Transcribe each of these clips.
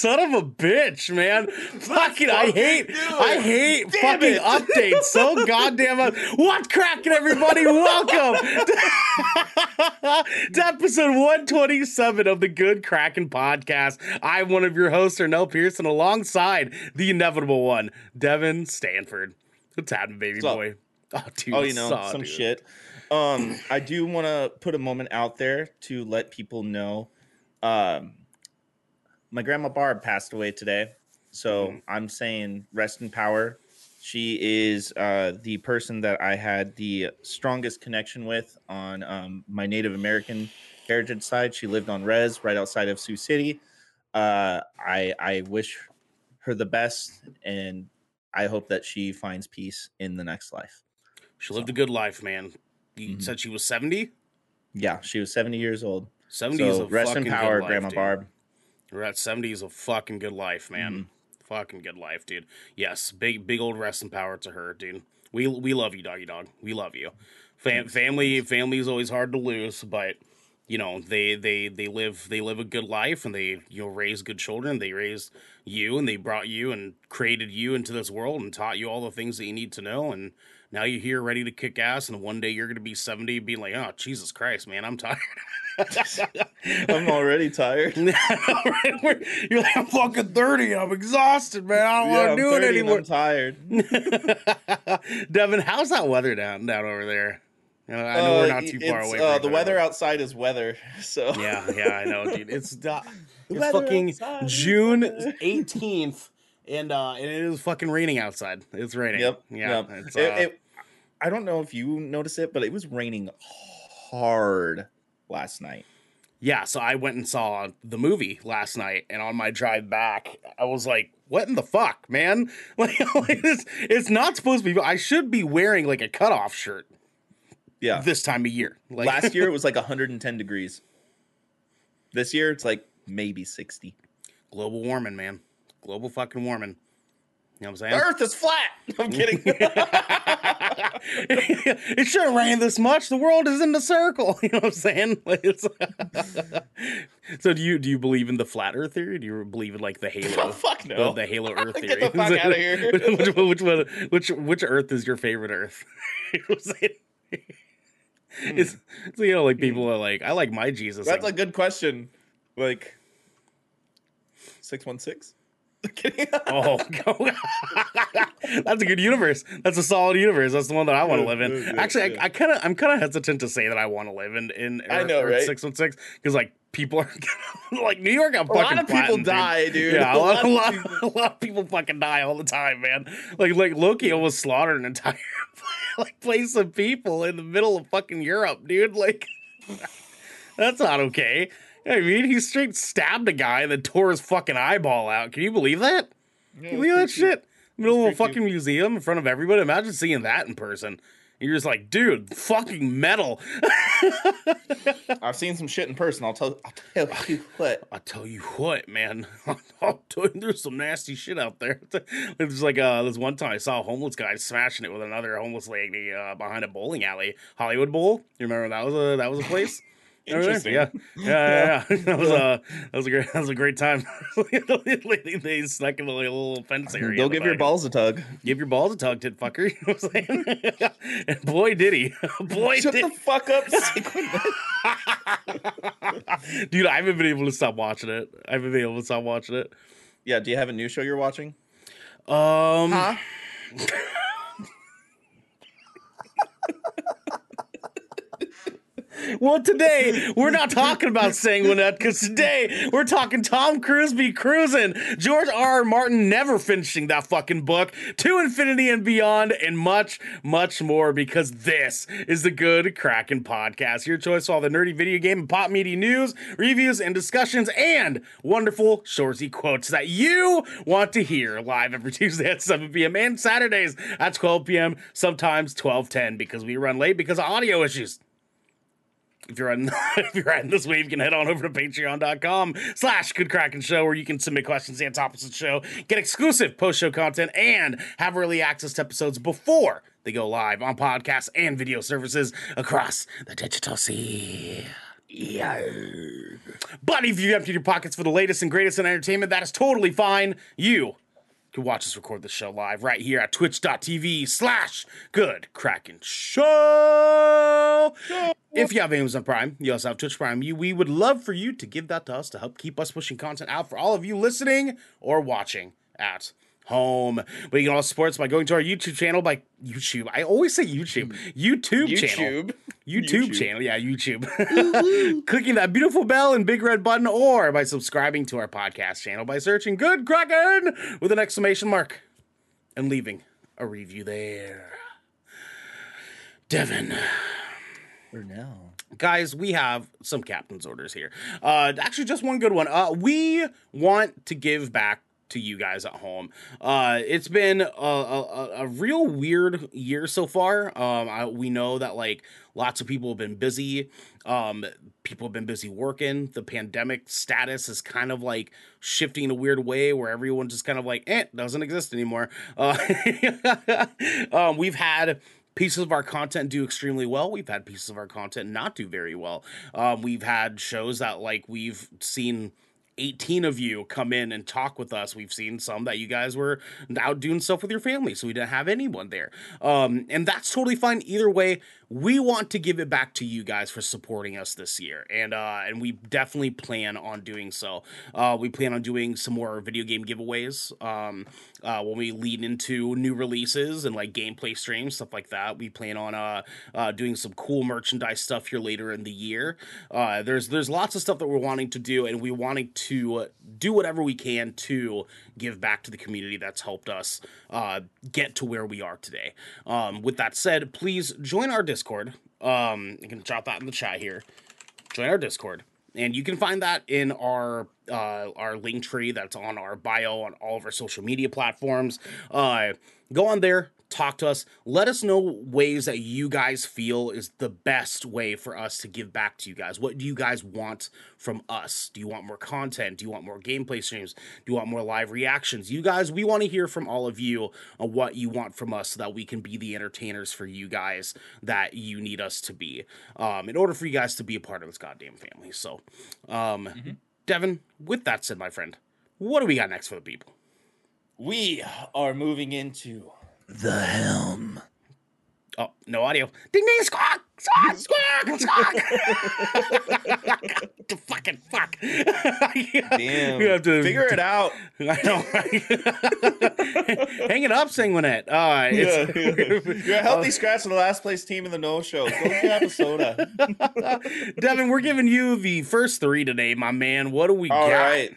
son of a bitch, man. fucking, I hate, I hate Damn fucking it. updates so goddamn. much. What's cracking, everybody? Welcome to episode 127 of the Good Kraken podcast. I'm one of your hosts, Ernell Pearson, alongside the inevitable one, Devin Stanford. What's happening, baby What's boy? Oh, dude. Oh, you know, saw, some dude. shit. Um, I do want to put a moment out there to let people know. Um, my grandma Barb passed away today, so Mhm. I'm saying rest in power. She is uh, the person that I had the strongest connection with on um, my Native American heritage side. She lived on Res, right outside of Sioux City. Uh, I I wish her the best, and I hope that she finds peace in the next life. She lived a good life, man. You Mhm. said she was 70? Yeah, she was 70 years old. 70 is So a rest in power, life, Grandma dude. Barb. We're at 70 is a fucking good life, man. Mm-hmm. Fucking good life, dude. Yes, big big old rest and power to her, dude. We we love you, doggy dog. We love you. Fam- family family is always hard to lose, but you know they they they live they live a good life and they you know raise good children. They raised you and they brought you and created you into this world and taught you all the things that you need to know. And now you're here ready to kick ass. And one day you're gonna be 70, being like, oh Jesus Christ, man, I'm tired. I'm already tired. You're like, I'm fucking 30. I'm exhausted, man. I don't Yeah, want to do it anymore. I'm tired. Devin, how's that weather down down over there? Know, I know we're Uh, not too far away. Uh, the weather outside is weather. So Yeah, yeah, I know, dude. It's uh, it's fucking outside June weather. 18th, and uh, and it is fucking raining outside. It's raining. Yep. Yeah. Yep. It's, uh, It- it- I don't know if you notice it, but it was raining hard last night. Yeah, so I went and saw the movie last night, and on my drive back, I was like, "What in the fuck, man? Like, like it's, it's not supposed to be. I should be wearing like a cutoff shirt Yeah. this time of year. Like last year it was like 110 degrees. This year it's like maybe 60. global warming, man. Global fucking warming. You know what I'm saying? The earth is flat. I'm kidding. It shouldn't rain this much. The world is in the circle. You know what I'm saying? Like, it's- so do you do you believe in the flat Earth theory? Do you believe in like the Halo? oh, fuck The, no. the Halo Earth theory. Get the fuck outta here. which, one- which? Which which Earth is your favorite Earth? You know what I'm saying? Hmm. It's, so you know, like people hmm. are like, I like my Jesus. That's like, a good question. Like 616? kidding. Oh, that's a good universe. That's a solid universe. That's the one that I want to live in. Actually. I, I kind of, I'm kind of hesitant to say that I want to live in in I know, right? Six one six because like people are like New York. got a lot of people flattened, dude. die, dude. Yeah, a lot, a, of lot, people- a lot of people fucking die all the time, man. Like like Loki almost slaughtered an entire like place of people in the middle of fucking Europe, dude. Like that's not okay. You know I mean, he straight stabbed a guy and then tore his fucking eyeball out. Can you believe that? Yeah, You believe that it's pretty shit? Middle of a pretty cute. fucking museum in front of everybody. Imagine seeing that in person. You're just like, dude, fucking metal. I've seen some shit in person. I'll tell, I'll tell you what. I'll tell you what, man. I'll tell you, there's some nasty shit out there. It's like uh, this one time I saw a homeless guy smashing it with another homeless lady uh, behind a bowling alley, Hollywood Bowl. You remember that was a that was a place. Interesting. Yeah, yeah, yeah. yeah. That was a that was a great that was a great time. they, they snuck in the little fence area. Go give your balls a tug. Give your balls a tug, tit fucker. You know what I'm saying? and boy, did he. boy, Shut did the fuck up, Dude, I haven't been able to stop watching it. I haven't been able to stop watching it. Yeah, do you have a new show you're watching? Um, well, today we're not talking about Sanguinet because today we're talking Tom Cruise be cruising, George R. R. Martin never finishing that fucking book, to infinity and beyond, and much, much more. Because this is the Good Kraken podcast, your choice for all the nerdy video game and pop media news, reviews, and discussions, and wonderful shorty quotes that you want to hear live every Tuesday at 7 p.m. and Saturdays at 12 p.m. Sometimes 12:10 because we run late because of audio issues if you're on if you're riding this wave, you can head on over to patreon.com slash good kraken show where you can submit questions and topics of the show, get exclusive post-show content, and have early access to episodes before they go live on podcasts and video services across the digital sea. Yeah. But if you empty your pockets for the latest and greatest in entertainment, that is totally fine. You can watch us record the show live right here at twitch.tv slash good kraken show. If you have Amazon Prime, you also have Twitch Prime. You, we would love for you to give that to us to help keep us pushing content out for all of you listening or watching at home. But you can also support us by going to our YouTube channel by YouTube. I always say YouTube. YouTube, channel. YouTube. YouTube, YouTube. channel. Yeah, YouTube. Clicking that beautiful bell and big red button or by subscribing to our podcast channel by searching Good Kraken with an exclamation mark and leaving a review there. Devin. For now. Guys, we have some captain's orders here. Uh, actually, just one good one. Uh, we want to give back to you guys at home. Uh, it's been a, a, a real weird year so far. Um, I, we know that like lots of people have been busy. Um, people have been busy working. The pandemic status is kind of like shifting in a weird way where everyone's just kind of like, eh, doesn't exist anymore. Uh, um, we've had pieces of our content do extremely well. We've had pieces of our content not do very well. Um, we've had shows that like we've seen 18 of you come in and talk with us. We've seen some that you guys were out doing stuff with your family, so we didn't have anyone there. Um, and that's totally fine. Either way, we want to give it back to you guys for supporting us this year, and uh, and we definitely plan on doing so. Uh, we plan on doing some more video game giveaways um, uh, when we lead into new releases and like gameplay streams, stuff like that. We plan on uh, uh, doing some cool merchandise stuff here later in the year. Uh, there's there's lots of stuff that we're wanting to do, and we wanting to do whatever we can to give back to the community that's helped us uh, get to where we are today. Um, with that said, please join our Discord. Um, you can drop that in the chat here. Join our Discord, and you can find that in our uh, our link tree that's on our bio on all of our social media platforms. Uh, go on there, talk to us, let us know ways that you guys feel is the best way for us to give back to you guys. What do you guys want from us? Do you want more content? Do you want more gameplay streams? Do you want more live reactions? You guys, we want to hear from all of you on what you want from us so that we can be the entertainers for you guys that you need us to be um, in order for you guys to be a part of this goddamn family. So, um, Devin, with that said, my friend, what do we got next for the people? We are moving into The helm. Oh, no audio. Ding ding squawk! Squawk! Squawk! Squawk! the fucking fuck. damn. We have to figure it out. I know, right? Hang it up, Sanguinet. Uh, it's, You're a healthy scratch of the last place team in the no show. Go grab a soda. Devin, we're giving you the first three today, my man. What do we All got? right.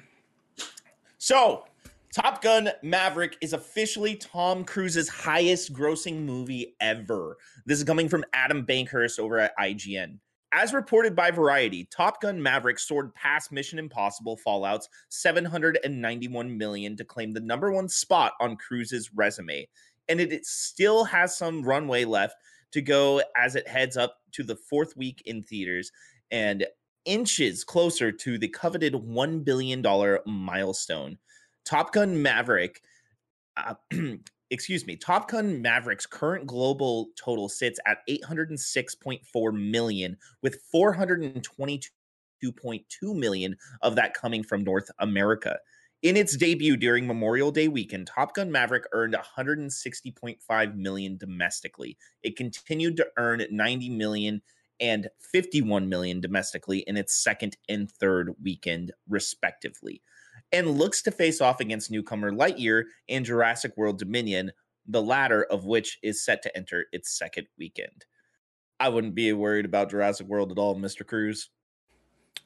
So, Top Gun Maverick is officially Tom Cruise's highest grossing movie ever. This is coming from Adam Bankhurst over at IGN. As reported by Variety, Top Gun Maverick soared past Mission Impossible Fallout's 791 million to claim the number one spot on Cruise's resume. And it, still has some runway left to go as it heads up to the fourth week in theaters and inches closer to the coveted $1 billion milestone. Top Gun Maverick, uh, excuse me, Top Gun Maverick's current global total sits at 806.4 million, with 422.2 million of that coming from North America. In its debut during Memorial Day weekend, Top Gun Maverick earned 160.5 million domestically. It continued to earn 90 million and 51 million domestically in its second and third weekend, respectively and looks to face off against newcomer Lightyear in Jurassic World Dominion, the latter of which is set to enter its second weekend. I wouldn't be worried about Jurassic World at all, Mr. Cruise.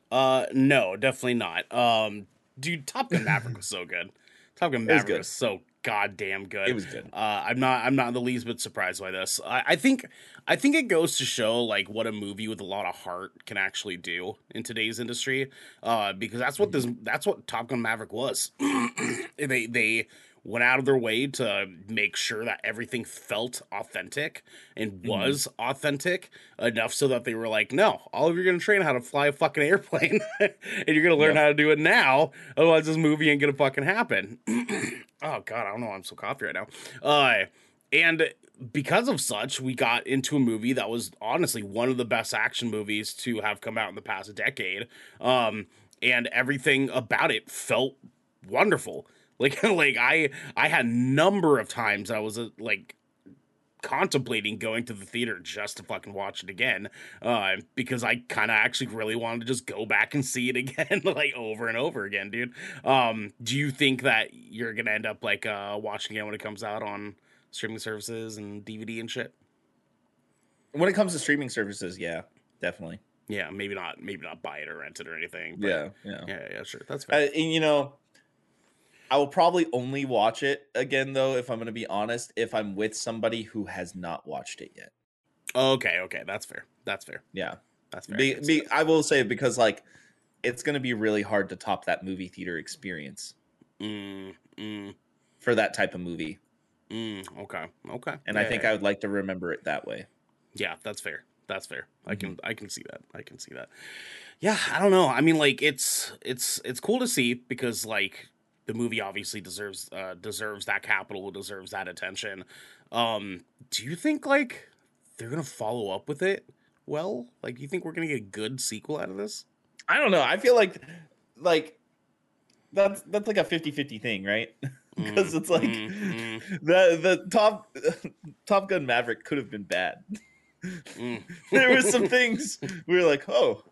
Uh, no, definitely not. Um, dude, Top Gun Maverick was so good. Top Gun Maverick good. was so goddamn good. It was good. Uh, I'm not. I'm not in the least bit surprised by this. I, I think. I think it goes to show like what a movie with a lot of heart can actually do in today's industry. Uh, because that's what this. That's what Top Gun Maverick was. they they went out of their way to make sure that everything felt authentic and was authentic enough so that they were like, no, all of you are gonna train how to fly a fucking airplane, and you're gonna learn how to do it now. Otherwise, this movie ain't gonna fucking happen. oh god, I don't know. why I'm so coffee right now. Uh, and because of such, we got into a movie that was honestly one of the best action movies to have come out in the past decade. Um, and everything about it felt wonderful. Like, like I, I had a number of times I was uh, like contemplating going to the theater just to fucking watch it again uh, because I kind of actually really wanted to just go back and see it again, like over and over again, dude. Um, do you think that you're gonna end up like uh, watching it when it comes out on streaming services and DVD and shit? When it comes to streaming services, yeah, definitely. Yeah, maybe not, maybe not buy it or rent it or anything. but- Yeah, yeah. yeah, yeah, sure, that's Uh, fair. and you know, I will probably only watch it again though, if I'm going to be honest, if I'm with somebody who has not watched it yet. okay, okay, that's fair. That's fair. Yeah, That's fair. I be, be, I will say because like it's going to be really hard to top that movie theater experience. Mm, mm, for that type of movie, mm, okay, okay. and I think yeah. I would like to remember it that way. Yeah, that's fair. That's fair. I Mm-hmm. can I can see that. I can see that. Yeah, I don't know. I mean like it's it's it's cool to see because like the movie obviously deserves uh deserves that capital, deserves that attention. Um do you think like they're going to follow up with it? Well, like do you think we're going to get a good sequel out of this? I don't know. I feel like like that's that's like a 50-50 thing, right? Because it's like mm, mm. the the top Top Gun Maverick could have been bad. Mm. there were some things we were like, oh,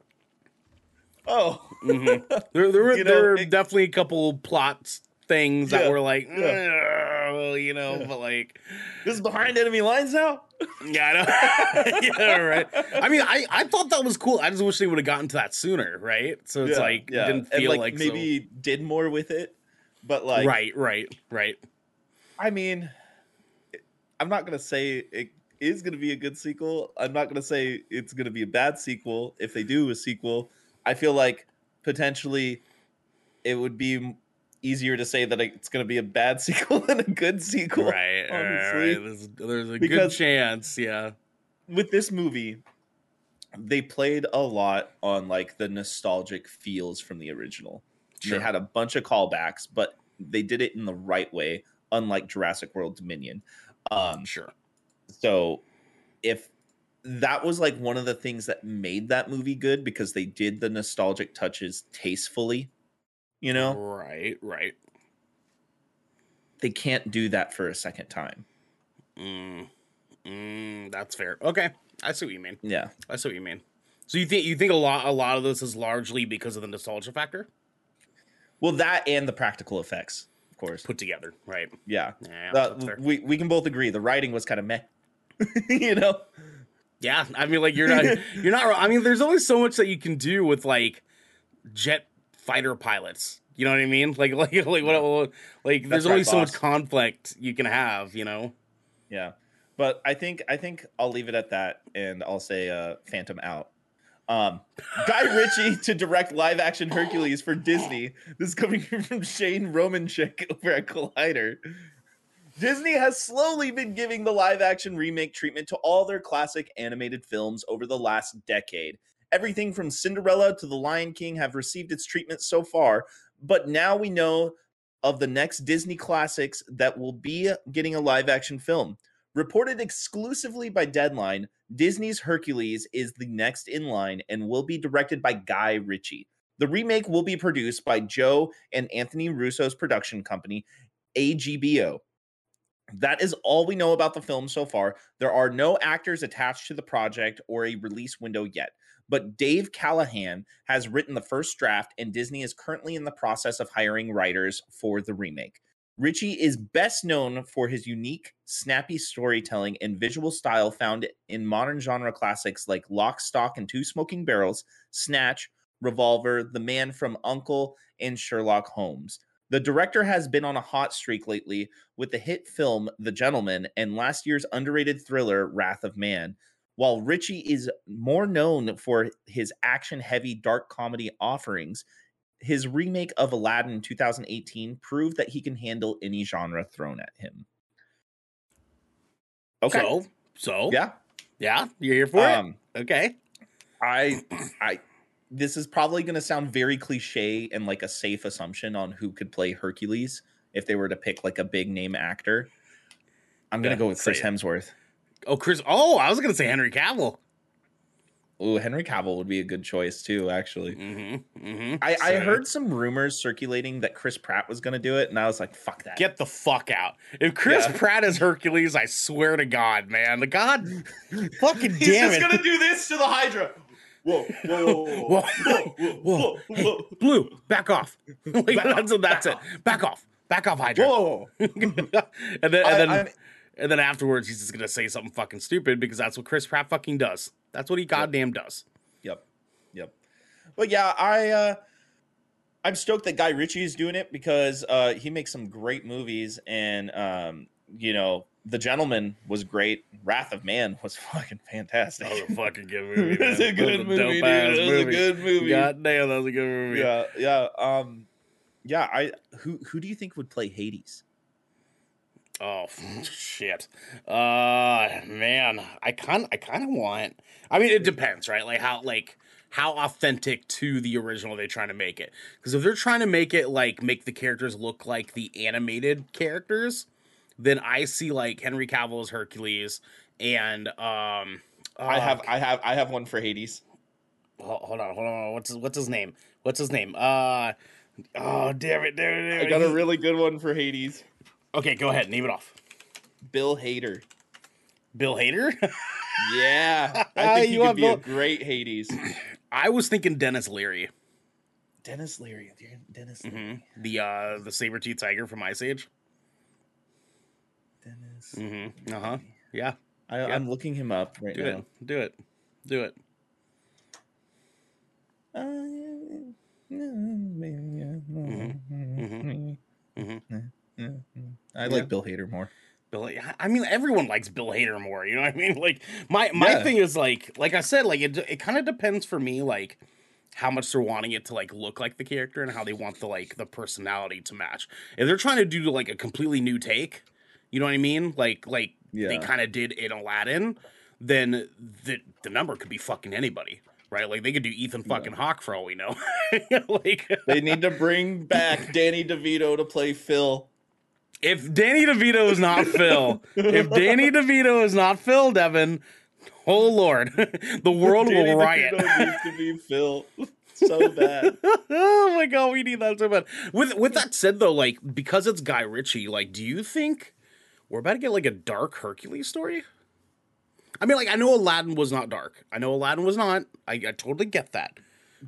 oh, Mhm. There there were You there know, were it- definitely a couple plots things that Yeah, were like yeah. You know, Yeah. but like this is behind enemy lines now. Yeah, I know. yeah, right. I mean, I, I thought that was cool. I just wish they would have gotten to that sooner, right? So it's like yeah. it didn't And, feel like, like, so- maybe did more with it, but like, right, right, right. I mean, I'm not gonna say it is gonna be a good sequel. I'm not gonna say it's gonna be a bad sequel if they do a sequel. I feel like potentially it would be easier to say that it's gonna be a bad sequel than a good sequel. right, right, honestly. right. There's, there's a Because- good chance, yeah. with this movie, they played a lot on like the nostalgic feels from the original. Sure. They had a bunch of callbacks, but they did it in the right way, unlike Jurassic World Dominion. Um, sure. so if that was like one of the things that made that movie good because they did the nostalgic touches tastefully, you know, Right, right. they can't do that for a second time. Mm, mm, that's fair. Okay, I see what you mean. Yeah. I see what you mean. So you think you think a lot a lot of this is largely because of the nostalgia factor Well, that and the practical effects, of course. put together, right? Yeah. Yeah, Uh, we we can both agree the writing was kind of meh. you know? Yeah, I mean, like you're not, you're not. wrong. I mean, there's only so much that you can do with like jet fighter pilots. You know what I mean? Like, like, like what? what- Like, there's That's only right, so much conflict you can have. You know? Yeah. But I think I think I'll leave it at that and I'll say uh Phantom out. Um Guy Ritchie to direct live action Hercules for Disney. This is coming from Shane Romanchick over at Collider. Disney has slowly been giving the live action remake treatment to all their classic animated films over the last decade. Everything from Cinderella to The Lion King have received its treatment so far, but now we know of the next Disney classics that will be getting a live action film. Reported exclusively by Deadline, Disney's Hercules is the next in line and will be directed by Guy Ritchie. The remake will be produced by Joe and Anthony Russo's production company, AGBO. That is all we know about the film so far. There are no actors attached to the project or a release window yet. But Dave Callaham has written the first draft, and Disney is currently in the process of hiring writers for the remake. Ritchie is best known for his unique, snappy storytelling and visual style found in modern genre classics like Lock, Stock, and Two Smoking Barrels, Snatch, Revolver, The Man from Uncle, and Sherlock Holmes. The director has been on a hot streak lately with the hit film The Gentleman and last year's underrated thriller Wrath of Man. While Ritchie is more known for his action heavy dark comedy offerings, his remake of Aladdin in 2018 proved that he can handle any genre thrown at him. Okay. So, so yeah. yeah, you're here for Um, it. Okay. I I this is probably going to sound very cliche and like a safe assumption on who could play Hercules if they were to pick like a big name actor. I'm gonna Yeah, go with Chris. Hemsworth. Oh, Chris. Oh, I was gonna say Henry Cavill. Oh, Henry Cavill would be a good choice too. Actually, Mm-hmm. Mm-hmm. I, I heard some rumors circulating that Chris Pratt was gonna do it, and I was like, "Fuck that." Get the fuck out. If Chris Yeah. Pratt is Hercules, I swear to God, man. The God fucking He's damn just it. gonna do this to the Hydra. Whoa, whoa, whoa, Whoa. Whoa. Hey, Blue, back off. like, that's that's it. Back off. Back off, Hydra. whoa. and then and then and then afterwards he's just gonna say something fucking stupid because that's what Chris Pratt fucking does. That's what he goddamn does. Yep. Yep. But yeah, I uh I'm stoked that Guy Ritchie is doing it because uh he makes some great movies and um you know, The Gentleman was great. Wrath of Man was fucking fantastic. That was a fucking good movie. That's a good That was movie, dude. dope-ass That was a good movie. God damn, that was a good movie. Yeah, yeah. Um yeah, I who who do you think would play Hades? Oh shit. Uh man, I kind I kind of want. I mean, it depends, right? Like how like how authentic to the original they're trying to make it? Because if they're trying to make it like make the characters look like the animated characters, then I see like Henry Cavill as Hercules and um. I have I have I have one for Hades. Hold on, hold on. What's his, what's his name? What's his name? Uh. Oh damn it! Damn it! Damn I got a really good one for Hades. okay, go ahead. Name it off. Bill Hader. Bill Hader. Yeah, I Ah, think he you could want be a great Hades. I was thinking Denis Leary. Denis Leary. Dennis hmm The uh the saber tooth tiger from Ice Age. Dennis. Mm-hmm. Uh huh. Yeah. I. I'm looking him up right Do now. it. Do it. Do it. I Yeah. like Bill Hader more. Bill. I mean, everyone likes Bill Hader more. You know what I mean? Like my my Yeah. thing is like like I said, like it it kind of depends for me, like how much they're wanting it to like look like the character and how they want the like the personality to match. If they're trying to do like a completely new take, you know what I mean? Like like they kind of did in Aladdin, then the the number could be fucking anybody. Right, like they could do Ethan fucking Hawke for all we know. like, They need to bring back Danny DeVito to play Phil. if Danny DeVito is not Phil, if Danny DeVito is not Phil, Devin, oh lord, the world Danny will riot. DeVito needs to be Phil so bad. oh my god, we need that so bad. With with that said though, like because it's Guy Ritchie, like, do you think we're about to get like a dark Hercules story? I mean, like, I know Aladdin was not dark. I know Aladdin was not. I, I totally get that.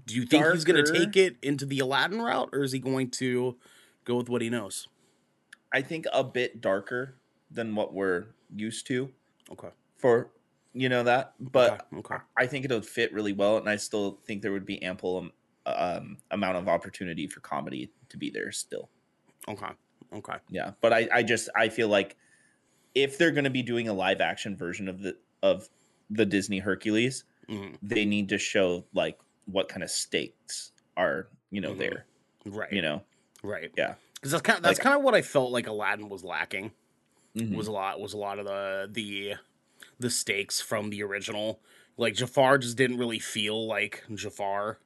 Do you think he's going to take it into the Aladdin route, or is he going to go with what he knows? I think a bit darker than what we're used to Okay. for you know that, but okay. okay. I think it'll fit really well, and I still think there would be ample um, um, amount of opportunity for comedy to be there still. Okay. Okay. Yeah, but I, I just I feel like if they're going to be doing a live action version of the of the Disney Hercules, Mhm. they need to show like what kind of stakes are you know Mhm. there. Right. You know, Right. Yeah. Because that's kind of that's Like- kind of what I felt like Aladdin was lacking. Mhm. Was a lot was a lot of the the the stakes from the original. Like Jafar just didn't really feel like Jafar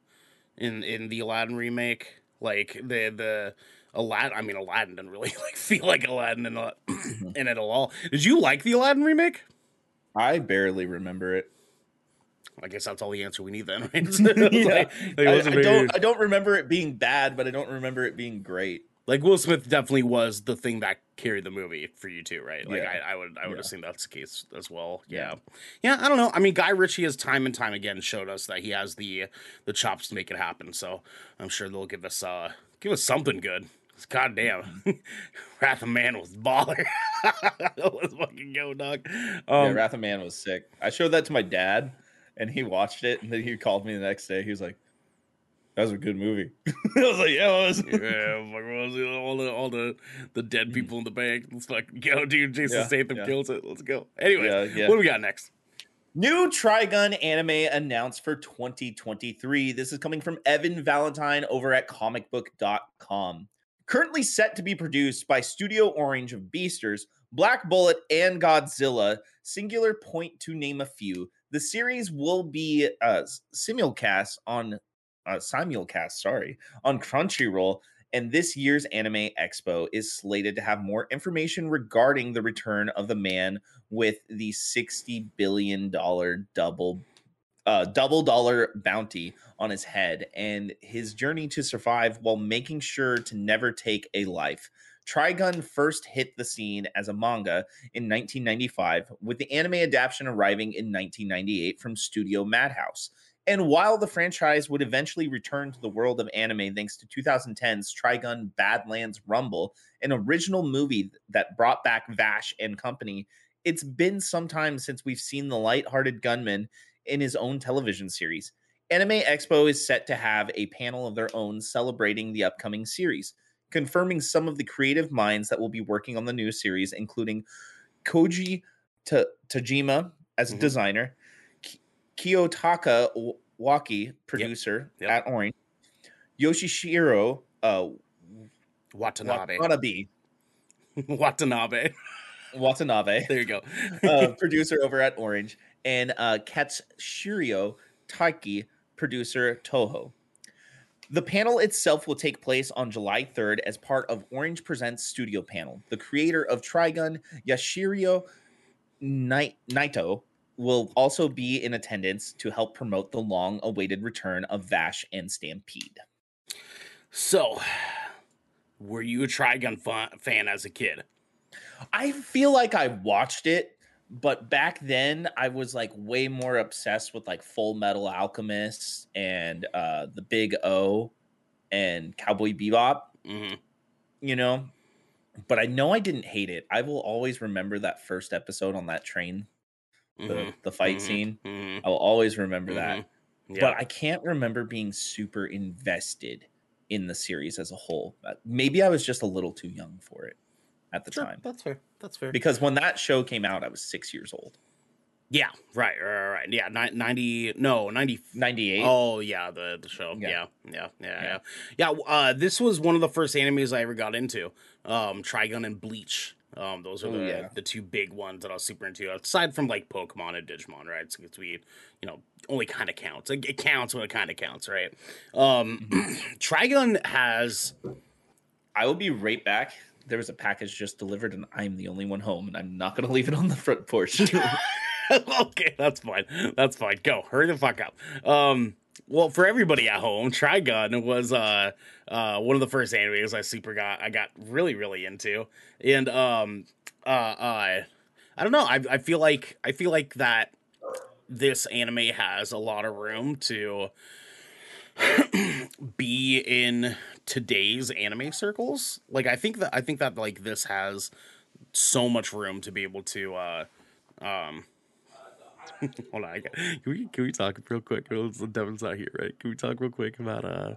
in in the Aladdin remake. Like the the Aladdin. I mean, Aladdin didn't really like feel like Aladdin in, a, in it at all. Did you like the Aladdin remake? I barely remember it. I guess that's all the answer we need then, right? Yeah. like, like, I, I don't I don't remember it being bad, but I don't remember it being great. like Will Smith definitely was the thing that carried the movie for you too, right? Like Yeah. I, I would I would Yeah. assume that's the case as well. Yeah. yeah, yeah. I don't know. I mean, Guy Ritchie has time and time again showed us that he has the the chops to make it happen. So I'm sure they'll give us uh give us something good. 'Cause God damn, Wrath of Man was baller. Let's fucking go, dog. yeah, Um, Wrath of Man was sick. I showed that to my dad, and he watched it, and then he called me the next day. He was like, "That was a good movie." I was like, "Yeah, it was." yeah, was all the all the the dead people in the bank. Let's fucking go, dude. Jason Yeah, Statham yeah. kills it. Let's go. Anyway, Yeah, yeah. what do we got next? New Trigun anime announced for 2023. This is coming from Evan Valentine over at comicbook.com. Currently set to be produced by Studio Orange of Beastars, Black Bullet, and Godzilla, singular point to name a few. The series will be uh, simulcast on uh, simulcast, sorry, on Crunchyroll And this year's Anime Expo is slated to have more information regarding the return of the man with the $60 billion double uh, double dollar bounty on his head and his journey to survive while making sure to never take a life. Trigun first hit the scene as a manga in 1995, with the anime adaptation arriving in 1998 from Studio Madhouse. And while the franchise would eventually return to the world of anime thanks to 2010's Trigun Badlands Rumble, an original movie that brought back Vash and company, it's been some time since we've seen the light-hearted gunman in his own television series. Anime Expo is set to have a panel of their own celebrating the upcoming series, confirming some of the creative minds that will be working on the new series, including Koji Ta- Tajima as a Mhm. designer, Ki- Kiyotaka Waki, producer Yep. at Orange, Yoshishiro uh, Watanabe. Watanabe, Watanabe. Watanabe There you go. uh, producer over at Orange, and uh, Katsushiro Taiki, producer Toho. The panel itself will take place on July 3rd as part of Orange Presents Studio Panel. The creator of Trigun, Yashiro Nai- Nightow, will also be in attendance to help promote the long awaited return of Vash and Stampede. So, were you a Trigun fa- fan as a kid? I feel like I watched it, but back then I was like way more obsessed with like Full Metal Alchemist and uh the Big O and Cowboy Bebop, hmm you know. But I know I didn't hate it. I will always remember that first episode on that train, the the fight mhm, scene. hmm I will always remember that. Yeah. But I can't remember being super invested in the series as a whole. Uh, Maybe I was just a little too young for it at the Sure, time. That's fair. That's fair. Because when that show came out, I was six years old. yeah, right, right, right, right. Yeah, ni- 90, no, 90. 98. Oh, yeah, the, the show. Yeah. Yeah, yeah, yeah, yeah. Yeah. Yeah, uh, this was one of the first animes I ever got into. Um, Trigun and Bleach. Um, those are Oh, the, yeah. the two big ones that I was super into. Aside from like Pokemon and Digimon, right? So it's we, you know, only kind of counts. It, it counts when it kind of counts, right? Um, Mm-hmm. Trigun has I will be right back. There was a package just delivered, and I'm the only one home, and I'm not going to leave it on the front porch. okay, that's fine. That's fine. Go. Hurry the fuck up. Um well, for everybody at home, Trigun was uh uh one of the first animes I super got I got really really into. And um uh uh I don't know. I I feel like I feel like that this anime has a lot of room to be in today's anime circles. Like I think that I think that like this has so much room to be able to uh um hold on I got, can we can we talk real quick? Devin's not here right? Can we talk real quick about uh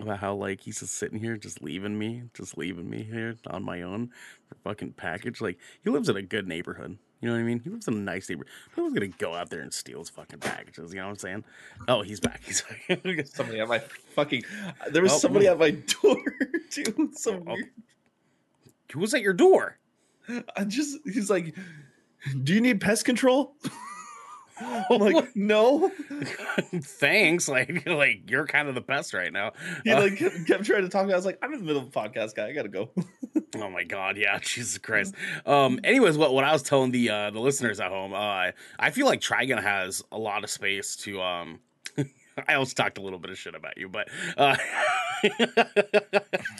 about how like he's just sitting here just leaving me just leaving me here on my own for fucking package? Like he lives in a good neighborhood you know what I mean? He lives in a nice neighborhood. Who's gonna go out there and steal his fucking packages? You know what I'm saying? Oh, he's back. He's back. somebody at my fucking. There was Oh, somebody at my door too. So Oh. weird. Who was at your door? I just. He's like, "Do you need pest control?" I'm like, "No." Thanks. Like, like you're kind of the pest right now. He like kept, kept trying to talk. to me. I was like, "I'm in the middle of a podcast, guy. I gotta go." Oh my god, yeah, Jesus Christ. Um anyways, what what I was telling the uh the listeners at home, uh I feel like Trigun has a lot of space to um I also talked a little bit of shit about you, but uh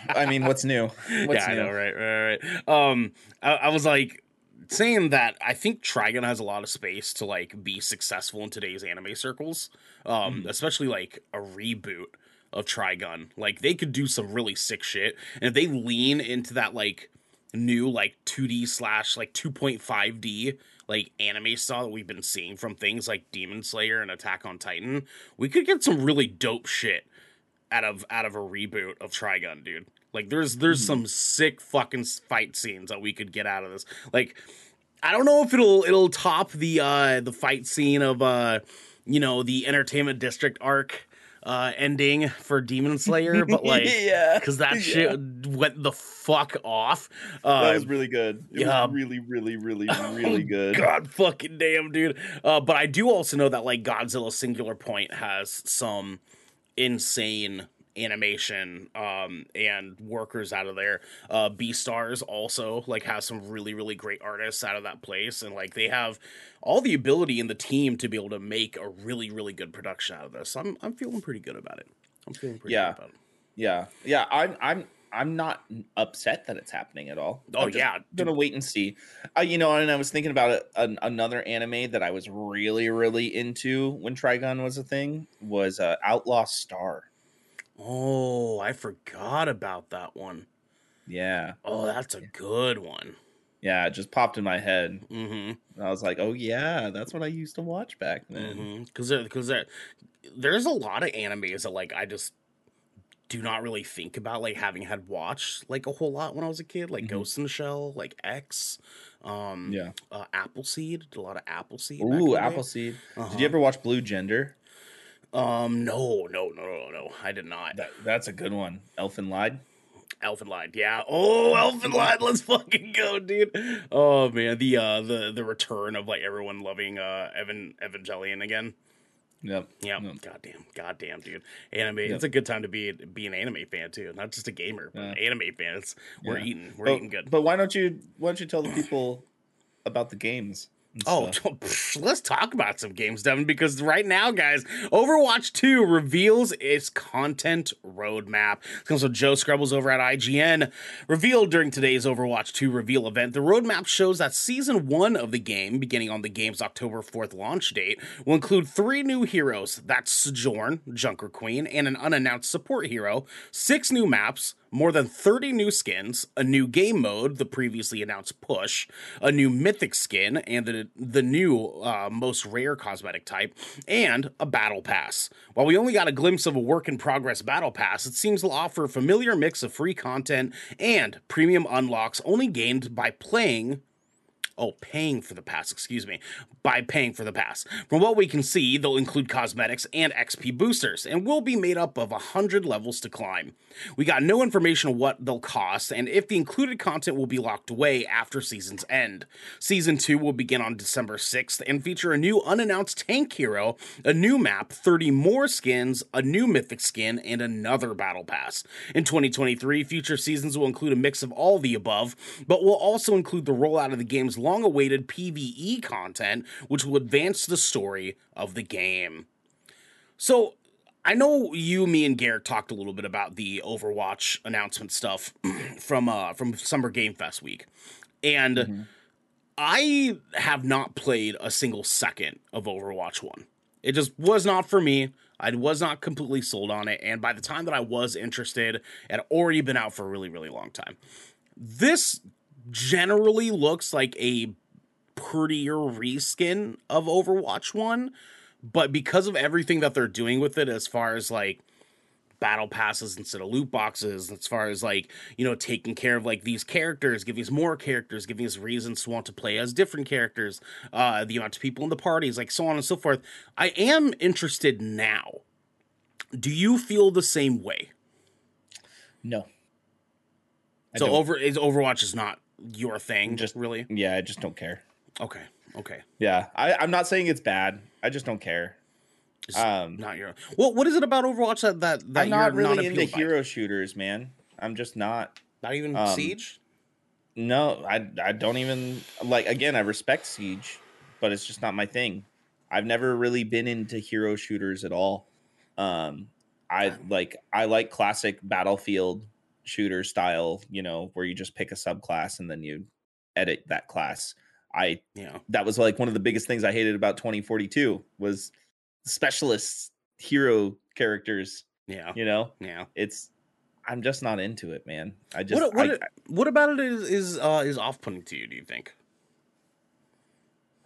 I mean, what's new? What's yeah, I new? know, right, right, right. Um I, I was like saying that I think Trigun has a lot of space to like be successful in today's anime circles. Um Mhm. especially like a reboot of Trigun. Like they could do some really sick shit. And if they lean into that like new like 2D slash like 2.5D like anime style that we've been seeing from things like Demon Slayer and Attack on Titan, we could get some really dope shit out of out of a reboot of Trigun, dude. Like there's there's Mhm. some sick fucking fight scenes that we could get out of this. Like I don't know if it'll it'll top the uh the fight scene of uh you know the Entertainment District arc uh ending for Demon Slayer, but like yeah, because that yeah. shit went the fuck off. Uh, that was really good. It yeah. was really, really, really, really good. God fucking damn, dude. Uh, but I do also know that like Godzilla Singular Point has some insane animation um, and workers out of there. Uh, Beastars also like has some really really great artists out of that place, and like they have all the ability in the team to be able to make a really really good production out of this. I'm I'm feeling pretty good about it. I'm feeling pretty Yeah. good about it. Yeah, yeah. I'm I'm I'm not upset that it's happening at all. Oh, I'm yeah, gonna wait and see. Uh, you know, and I was thinking about it, an, another anime that I was really really into when Trigun was a thing was uh, Outlaw Star. Oh, I forgot about that one. Yeah, Oh, that's a good one. yeah. It just popped in my head. Mm-hmm. I was like, oh yeah, that's what I used to watch back then. Mm-hmm. Because because there, there's a lot of animes that like I just do not really think about like having had watched like a whole lot when I was a kid, like Mhm. Ghost in the Shell, like X, um, Yeah. uh, Appleseed, a lot of Appleseed. back in the Ooh. Appleseed. Uh-huh. Did you ever watch Blue Gender? Um, no, no, no, no, no, I did not. That, that's a good one. Elfen Lied. Elfen Lied, yeah. Oh, Elfen Lied, let's fucking go, dude. Oh man, the uh the the return of like everyone loving uh Evan Evangelion again. Yep. Yeah, Yep. goddamn, goddamn, dude. Anime. Yep. It's a good time to be be an anime fan too, not just a gamer, but Yeah. anime fans. We're Yeah. eating, we're but, eating good. But why don't you why don't you tell the people about the games? Oh, let's talk about some games, Devin, because right now, guys, Overwatch 2 reveals its content roadmap. So Joe Skrebels over at IGN. Revealed during today's Overwatch 2 reveal event, the roadmap shows that season one of the game, beginning on the game's October 4th launch date, will include three new heroes. That's Sojourn, Junker Queen, and an unannounced support hero, six new maps, more than 30 new skins, a new game mode, the previously announced push, a new mythic skin, and the, the new uh, most rare cosmetic type, and a battle pass. While we only got a glimpse of a work in progress battle pass, it seems to offer a familiar mix of free content and premium unlocks only gained by playing Oh, paying for the pass, excuse me, by paying for the pass. From what we can see, they'll include cosmetics and XP boosters, and will be made up of 100 levels to climb. We got no information on what they'll cost, and if the included content will be locked away after season's end. Season 2 will begin on December 6th and feature a new unannounced tank hero, a new map, 30 more skins, a new mythic skin, and another battle pass. In 2023, future seasons will include a mix of all the above, but will also include the rollout of the game's long awaited PvE content, which will advance the story of the game. So, I know you, me, and Garrett talked a little bit about the Overwatch announcement stuff from uh from Summer Game Fest week, and Mhm. I have not played a single second of Overwatch One. It just was not for me. I was not completely sold on it, and by the time that I was interested, it had already been out for a really, really long time. This generally looks like a prettier reskin of Overwatch One, but because of everything that they're doing with it, as far as like battle passes instead of loot boxes, as far as like you know taking care of like these characters, giving us more characters, giving us reasons to want to play as different characters, uh, the amount of people in the parties, like so on and so forth. I am interested now. Do you feel the same way? No. I so don't. over is Overwatch is not your thing, Just- really yeah, I just don't care. okay, okay. Yeah, I, I'm not saying it's bad. I just don't care. Just Um, not your. What what is it about Overwatch that that, that I'm not you're really not into hero shooters, man. I'm just not. Not even um, Siege. No, I I don't even like. Again, I respect Siege, but it's just not my thing. I've never really been into hero shooters at all. Um, I like I like classic Battlefield shooter style. You know, where you just pick a subclass and then you edit that class. I Yeah. that was like one of the biggest things I hated about 2042 was specialists hero characters. Yeah. You know, Yeah. it's I'm just not into it, man. I just What what, I- what about it is is uh is off putting to you, do you think?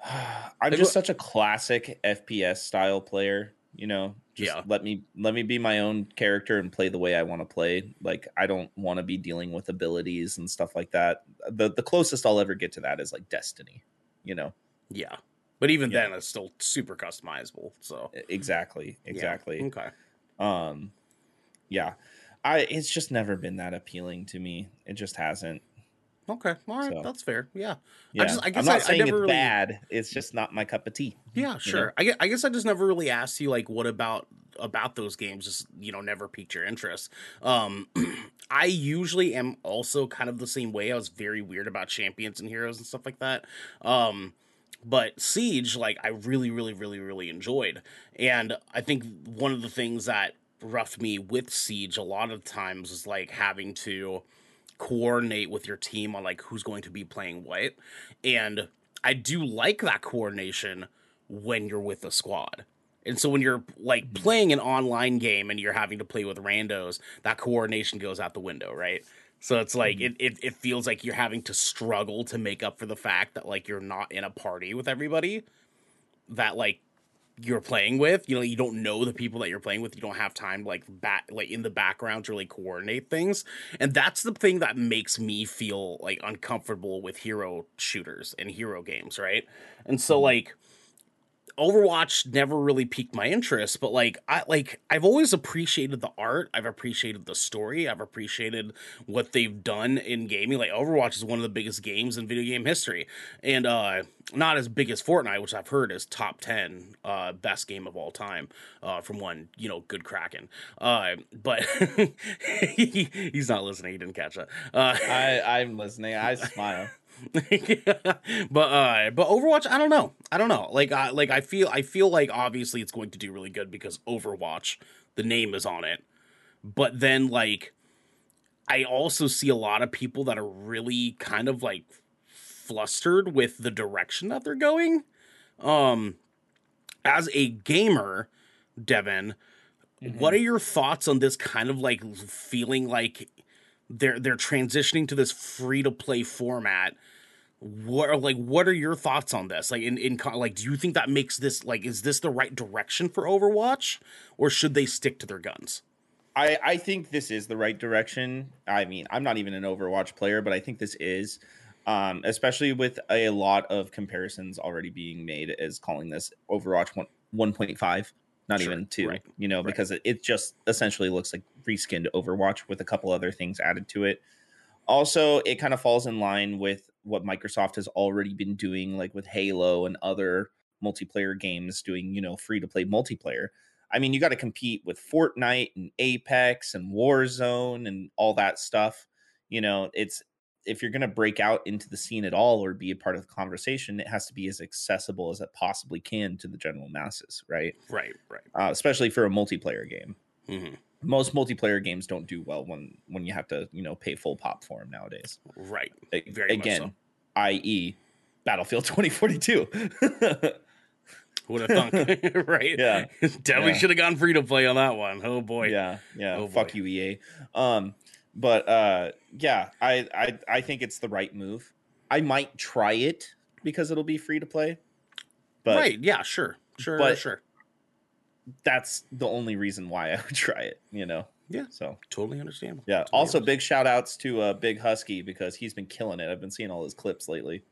I'm Like, just what- such a classic FPS style player, you know. Just Yeah. let me let me be my own character and play the way I want to play. Like I don't want to be dealing with abilities and stuff like that. The the closest I'll ever get to that is like Destiny, you know. Yeah. But even Yeah. then it's still super customizable. So E- Exactly. yeah. Exactly. Okay. Um yeah. I it's just never been that appealing to me. It just hasn't. Okay. All right. So- That's fair. Yeah. Yeah. just- I I guess am not I- I saying never it's really- bad. It's just not my cup of tea. Yeah, sure. I, guess, I guess I just never really asked you like what about about those games just you know never piqued your interest. Um, I usually am also kind of the same way. I was very weird about champions and heroes and stuff like that. Um, but Siege, like I really, really, really, really enjoyed, and I think one of the things that roughed me with Siege a lot of times is like having to coordinate with your team on like who's going to be playing what, and I do like that coordination when you're with a squad. And so when you're like mm-hmm. playing an online game and you're having to play with randos, that coordination goes out the window, right? So it's like mm-hmm. it, it it feels like you're having to struggle to make up for the fact that like you're not in a party with everybody that like you're playing with. You know, you don't know the people that you're playing with. You don't have time like back like in the background to really coordinate things. And that's the thing that makes me feel like uncomfortable with hero shooters and hero games, right? And so mm-hmm. like Overwatch never really piqued my interest, but like I like I've always appreciated the art, I've appreciated the story, I've appreciated what they've done in gaming. Like Overwatch is one of the biggest games in video game history. And uh not as big as Fortnite, which I've heard is top 10 uh best game of all time uh from one, you know, good Kraken. Uh but he, he's not listening, he didn't catch it. Uh I I'm listening. I smile. but uh but Overwatch, I don't know. I don't know. Like I like I feel I feel like obviously it's going to do really good because Overwatch, the name is on it. But then like I also see a lot of people that are really kind of like flustered with the direction that they're going. Um as a gamer, Devin, mm-hmm. what are your thoughts on this kind of like feeling like they're they're transitioning to this free to play format what are like what are your thoughts on this? Like in in like do you think that makes this like is this the right direction for overwatch or should they stick to their guns? I i think this is the right direction. I mean i'm not even an overwatch player but i think this is um especially with a lot of comparisons already being made as calling this overwatch 1 1.5 not sure, even 2 right, you know right. because it, it just essentially looks like reskinned overwatch with a couple other things added to it. Also it kind of falls in line with what Microsoft has already been doing, like with Halo and other multiplayer games, doing you know free to play multiplayer. I mean, you got to compete with Fortnite and Apex and Warzone and all that stuff. You know, it's if you're going to break out into the scene at all or be a part of the conversation, it has to be as accessible as it possibly can to the general masses, right? Right, right. Uh, especially for a multiplayer game. Mm-hmm most multiplayer games don't do well when when you have to you know pay full pop for them nowadays. Right. Very again, so. i.e., Battlefield 2042. Would have thunk, right? Yeah, definitely yeah. should have gone free to play on that one. Oh boy. Yeah, yeah. Oh Fuck you, EA. Um, but uh, yeah, I, I I think it's the right move. I might try it because it'll be free to play. But right, yeah, sure, sure, but sure that's the only reason why I would try it, you know? Yeah. So totally understandable. Yeah. Totally also, big shout outs to uh, Big Husky because he's been killing it. I've been seeing all his clips lately.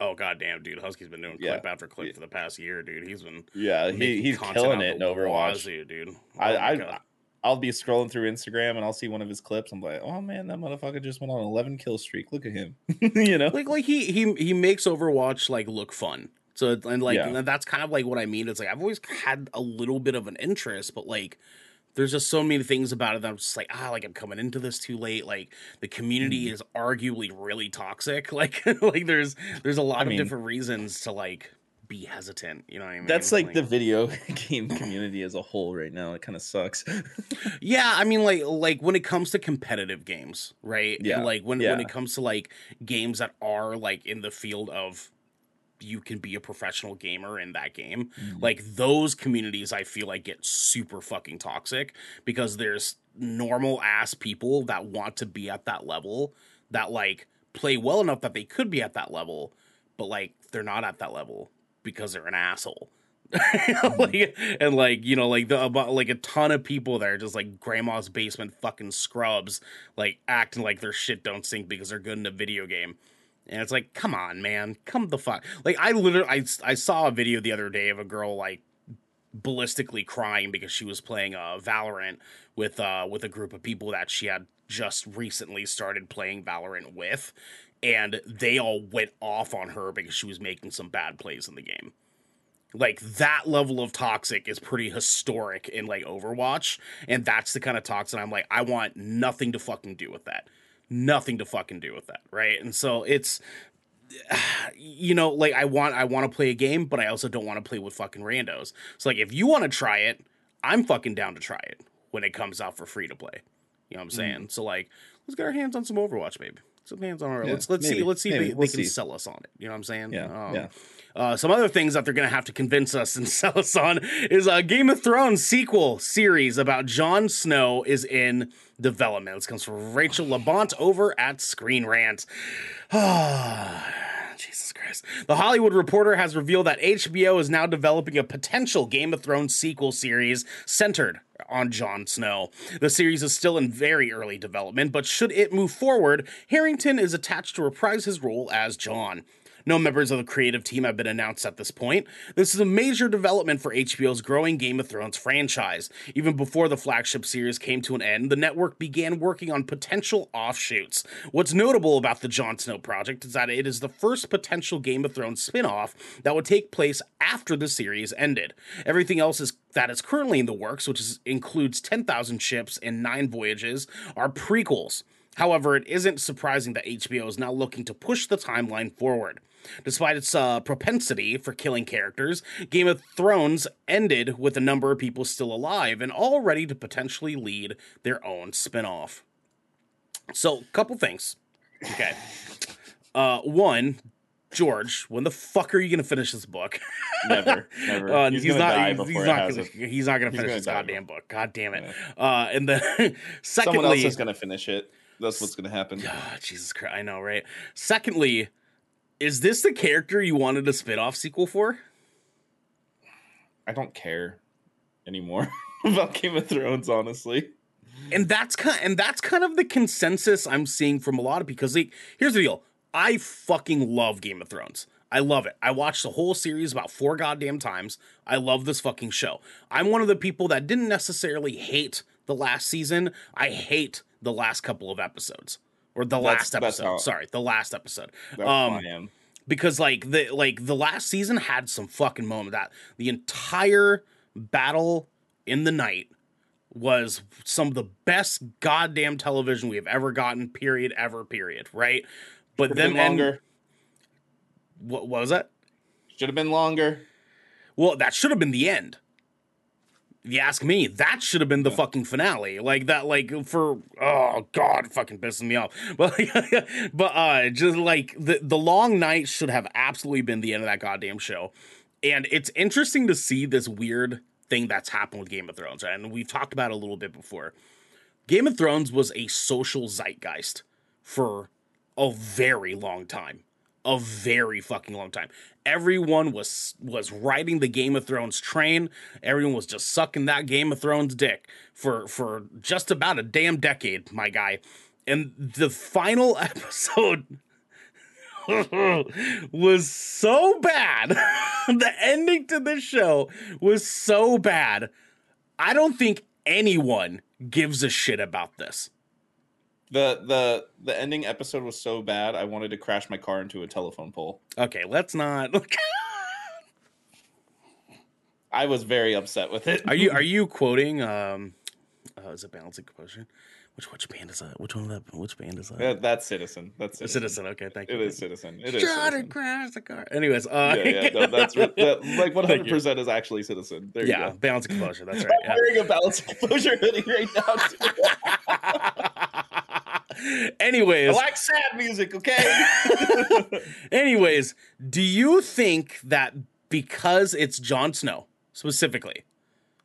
Oh goddamn, dude! Husky's been doing clip yeah. after clip for the past year, dude. He's been yeah, he, he's killing it in Overwatch, wazoo, dude. Oh I, I I'll be scrolling through Instagram and I'll see one of his clips. I'm like, oh man, that motherfucker just went on an 11 kill streak. Look at him, you know. Like like he he he makes Overwatch like look fun. So and like yeah. and that's kind of like what I mean. It's like I've always had a little bit of an interest, but like there's just so many things about it that I'm just like, ah, like I'm coming into this too late. Like the community mm. is arguably really toxic. Like like there's there's a lot I of mean, different reasons to like be hesitant. You know what I mean? That's like, like, the video game community as a whole right now. It kind of sucks. yeah, I mean, like like when it comes to competitive games, right? Yeah. And like when yeah. when it comes to like games that are like in the field of you can be a professional gamer in that game. Mm-hmm. Like those communities I feel like get super fucking toxic because there's normal ass people that want to be at that level that like play well enough that they could be at that level, but like they're not at that level because they're an asshole. Mm-hmm. like, and like you know like the about like a ton of people there just like grandma's basement fucking scrubs like acting like their shit don't sink because they're good in a video game and it's like, come on, man, come the fuck. Like I literally, I, I saw a video the other day of a girl like ballistically crying because she was playing uh, Valorant with uh with a group of people that she had just recently started playing Valorant with, and they all went off on her because she was making some bad plays in the game. Like that level of toxic is pretty historic in like Overwatch, and that's the kind of toxic I'm like, I want nothing to fucking do with that. Nothing to fucking do with that, right? And so it's you know, like I want I want to play a game, but I also don't want to play with fucking randos. So like if you want to try it, I'm fucking down to try it when it comes out for free to play. You know what I'm saying? Mm. So like let's get our hands on some Overwatch, baby. Some hands on our yeah, let's let's maybe, see let's see maybe. if they, we'll they can see. sell us on it. You know what I'm saying? Yeah. Um, yeah. Uh, some other things that they're going to have to convince us and sell us on is a Game of Thrones sequel series about Jon Snow is in development. This comes from Rachel Labonte over at Screen Rant. Jesus Christ. The Hollywood Reporter has revealed that HBO is now developing a potential Game of Thrones sequel series centered on Jon Snow. The series is still in very early development, but should it move forward, Harington is attached to reprise his role as Jon. No members of the creative team have been announced at this point. This is a major development for HBO's growing Game of Thrones franchise. Even before the flagship series came to an end, the network began working on potential offshoots. What's notable about the Jon Snow project is that it is the first potential Game of Thrones spin-off that would take place after the series ended. Everything else is that is currently in the works, which is, includes 10,000 ships and 9 voyages, are prequels. However, it isn't surprising that HBO is now looking to push the timeline forward. Despite its uh, propensity for killing characters, Game of Thrones ended with a number of people still alive and all ready to potentially lead their own spin-off. So, couple things. Okay. Uh, one, George, when the fuck are you gonna finish this book? never, never. Uh, he's, he's, not, he's, he's, not gonna, he's, not gonna, finish this goddamn book. God damn it. Yeah. Uh, and then, secondly, someone else is gonna finish it. That's what's gonna happen. Oh, Jesus Christ, I know, right? Secondly, is this the character you wanted a spin-off sequel for? I don't care anymore about Game of Thrones, honestly. And that's kind and that's kind of the consensus I'm seeing from a lot of people. Because like, here's the deal: I fucking love Game of Thrones. I love it. I watched the whole series about four goddamn times. I love this fucking show. I'm one of the people that didn't necessarily hate the last season. I hate the last couple of episodes or the that's, last episode. How, Sorry, the last episode. Um, because like the like the last season had some fucking moment that the entire battle in the night was some of the best goddamn television we have ever gotten. Period. Ever. Period. Right. But then longer. what, what was that? Should have been longer. Well, that should have been the end you ask me, that should have been the fucking finale. Like that, like for oh god, fucking pissing me off. But but uh, just like the the long night should have absolutely been the end of that goddamn show. And it's interesting to see this weird thing that's happened with Game of Thrones, right? and we've talked about it a little bit before. Game of Thrones was a social zeitgeist for a very long time a very fucking long time. Everyone was was riding the Game of Thrones train. Everyone was just sucking that Game of Thrones dick for for just about a damn decade, my guy. And the final episode was so bad. the ending to this show was so bad. I don't think anyone gives a shit about this the the the ending episode was so bad i wanted to crash my car into a telephone pole okay let's not i was very upset with it are you are you quoting um uh, is it balancing composure which which band is that? Which one of that? Which band is that? Yeah, that's Citizen. That's Citizen. Citizen. Okay, thank you. It is Citizen. It is. Try to crash the car. Anyways, uh, yeah, yeah, no, that's that, like one hundred percent is actually Citizen. There you go. yeah, balance composure. That's right. I'm yeah. wearing a balance composure hoodie right now. Anyways, I like sad music, okay? Anyways, do you think that because it's Jon Snow specifically,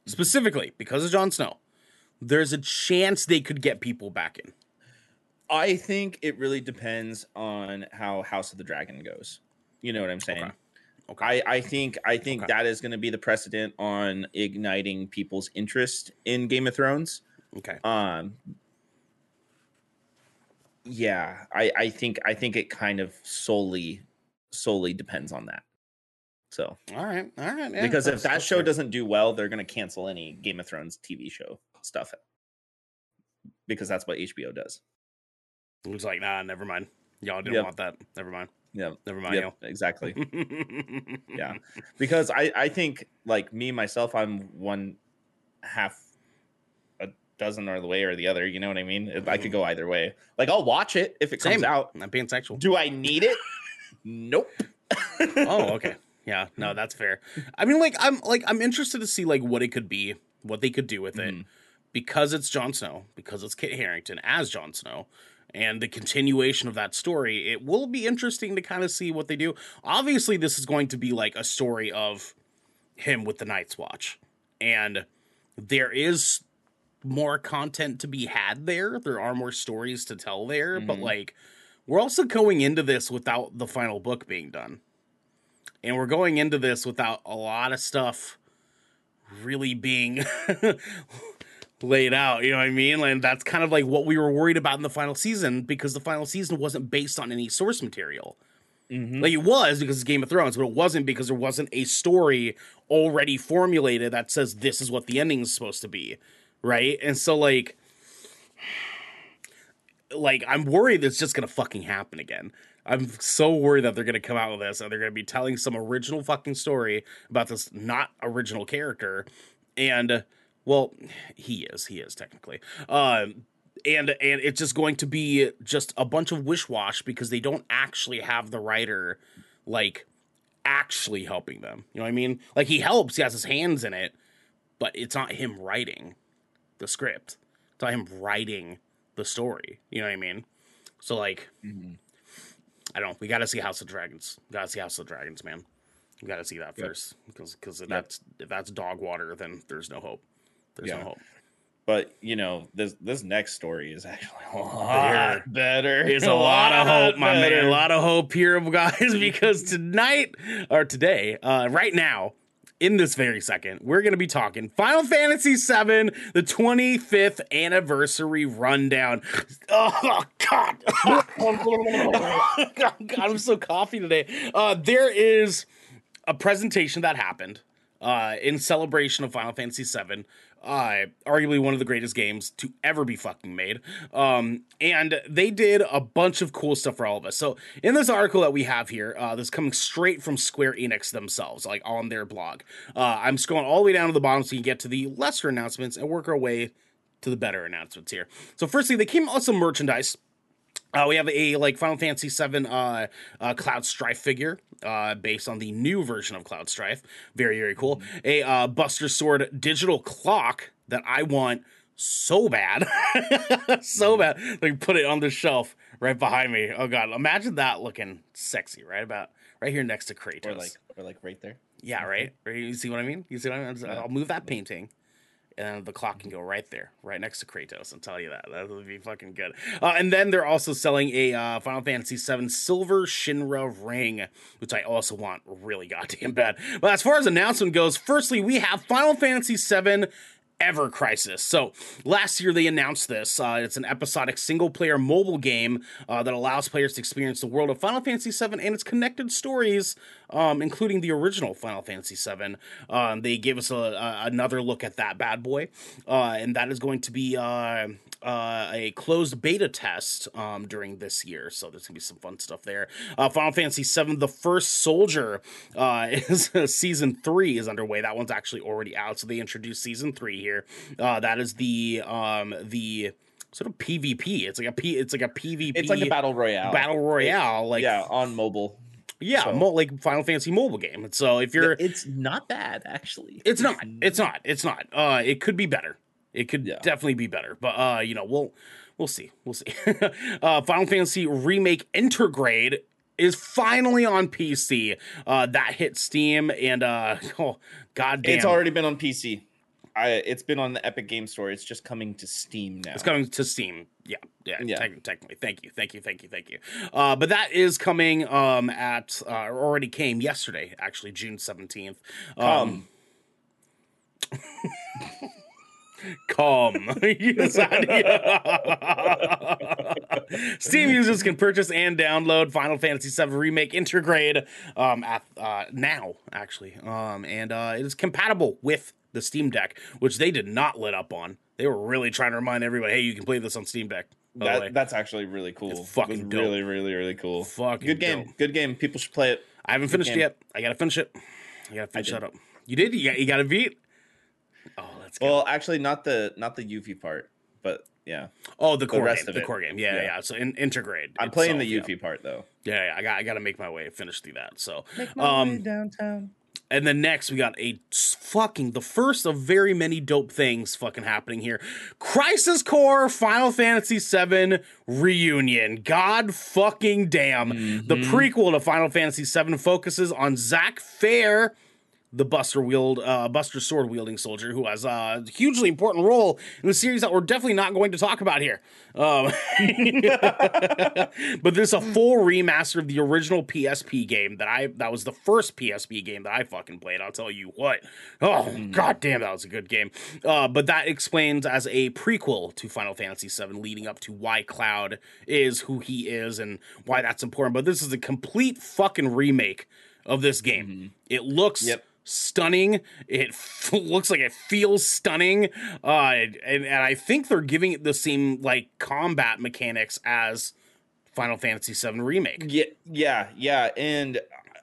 specifically because of Jon Snow, there's a chance they could get people back in? I think it really depends on how House of the Dragon goes. You know what I'm saying? Okay. Okay. I, I think I think okay. that is going to be the precedent on igniting people's interest in Game of Thrones. Okay. Um, yeah, I, I think I think it kind of solely solely depends on that. So all right, all right, because if that show fair. doesn't do well, they're going to cancel any Game of Thrones TV show stuff because that's what HBO does. Looks like nah, never mind. Y'all didn't yep. want that. Never mind. Yeah. Never mind. Yep, exactly. yeah. Because I I think like me myself I'm one half dozen or the way or the other, you know what I mean? If I could go either way. Like I'll watch it if it comes Same. out. I'm being sexual. Do I need it? nope. oh, okay. Yeah, no, that's fair. I mean, like, I'm like, I'm interested to see like what it could be, what they could do with it, Mhm. because it's Jon Snow, because it's Kit Harington as Jon Snow, and the continuation of that story. It will be interesting to kind of see what they do. Obviously, this is going to be like a story of him with the Night's Watch, and there is more content to be had there. There are more stories to tell there, but Mhm. like, we're also going into this without the final book being done and we're going into this without a lot of stuff really being laid out you know what i mean and that's kind of like what we were worried about in the final season because the final season wasn't based on any source material Mhm. like it was because it's game of thrones but it wasn't because there wasn't a story already formulated that says this is what the ending is supposed to be right and so like like I'm worried it's just gonna fucking happen again. I'm so worried that they're gonna come out with this and they're gonna be telling some original fucking story about this not original character, and well, he is, he is technically, um, and and it's just going to be just a bunch of wish wash because they don't actually have the writer like actually helping them. You know what I mean? Like he helps, he has his hands in it, but it's not him writing the script. Not him writing the story. You know what I mean? So like, Mhm. I don't. know. We got to see House of Dragons. Got to see House of Dragons, man. We got to see that Yep. first because because if Yep. that's if that's dog water, then there's no hope. There's Yeah. no hope. But you know, this this next story is actually a lot better. There's a lot of hope, my man. A lot of hope here, guys, because tonight or today, uh, right now, in this very second, we're going to be talking Final Fantasy VII, the 25th anniversary rundown. Oh, God. God, I'm so coffee today. Uh, there is a presentation that happened uh, in celebration of Final Fantasy VII. Uh, arguably one of the greatest games to ever be fucking made. Um, and they did a bunch of cool stuff for all of us. So in this article that we have here, uh, this coming straight from Square Enix themselves, like on their blog. Uh, I'm scrolling all the way down to the bottom so you can get to the lesser announcements and work our way to the better announcements here. So firstly, they came out with some merchandise. Uh, we have a like Final Fantasy VII uh, uh, Cloud Strife figure uh, based on the new version of Cloud Strife. Very very cool. A uh, Buster Sword digital clock that I want so bad, so bad. Like put it on the shelf right behind me. Oh god, imagine that looking sexy right about right here next to Kratos. or like or like right there. Yeah, right. Right, You see what I mean? You see what I mean? I'll move that painting, and the clock can go right there, right next to Kratos. I'll tell you that. That would be fucking good. Uh, and then they're also selling a uh, Final Fantasy VII Silver Shinra ring, which I also want really goddamn bad. But as far as announcement goes, firstly we have Final Fantasy VII. Ever Crisis. So last year they announced this. Uh, it's an episodic single-player mobile game uh, that allows players to experience the world of Final Fantasy VII and its connected stories, um, including the original Final Fantasy VII. Um, they gave us a, a, another look at that bad boy, uh, and that is going to be uh, uh, a closed beta test um, during this year. So there's gonna be some fun stuff there. Uh, Final Fantasy VII: The First Soldier is season three is underway. That one's actually already out. So they introduced season three here. Uh, that is the um, the sort of PvP. It's like a P. It's like a PvP. It's like a battle royale. battle royale. Like yeah, on mobile. yeah, so- mo- like Final Fantasy mobile game. And so if you're, It's not bad actually. it's not, it's not, it's not. Uh, it could be better. It could Yeah. definitely be better. But uh, you know, we'll we'll see, we'll see. uh, Final Fantasy remake Intergrade is finally on PC. Uh, that hit Steam and uh, oh goddamn, It's already been on PC. I it's been on the Epic Game Store. It's just coming to Steam now. It's coming to Steam. Yeah, yeah, Yeah. tec- technically. Thank you, thank you, thank you, thank you. Uh, but that is coming um, at uh, or already came yesterday, actually June seventeenth. Um, I- Steam users can purchase and download Final Fantasy VII Remake Intergrade um, at uh, now, actually, um, and uh, it is compatible with the Steam Deck, which they did not let up on. They were really trying to remind everybody, hey, you can play this on Steam Deck. by the way. That, that's actually really cool. It's fucking It was really, really, really cool. Fucking Good game. dope. Good game. People should play it. I haven't Good finished game. yet. I gotta finish it. I gotta finish did. that up. You did? You got you got a beat? Oh, let's go. Well, actually, not the not the Yuffie part, but yeah, oh, the core rest game. of The it. core game. Yeah, yeah. Yeah. So in, Intergrade. I'm playing the itself, Yuffie part though. Yeah. yeah, yeah. I got I got to make my way finish through that. So Make my Um, way downtown. And then next we got a fucking the first of very many dope things fucking happening here. Crisis Core Final Fantasy VII reunion. God fucking damn. The Mhm. prequel to Final Fantasy VII focuses on Zack Fair, the Buster wield uh, Buster sword wielding soldier who has a hugely important role in the series that we're definitely not going to talk about here. Um, but this is a full remaster of the original PSP game that I that was the first PSP game that I fucking played. I'll tell you what. Oh god damn, that was a good game. Uh, but that explains as a prequel to Final Fantasy VII, leading up to why Cloud is who he is and why that's important. But this is a complete fucking remake of this game. It looks Yep. Stunning. It f- looks like it feels stunning. Uh, and, and I think they're giving it the same like combat mechanics as Final Fantasy VII Remake. Yeah, yeah, yeah. And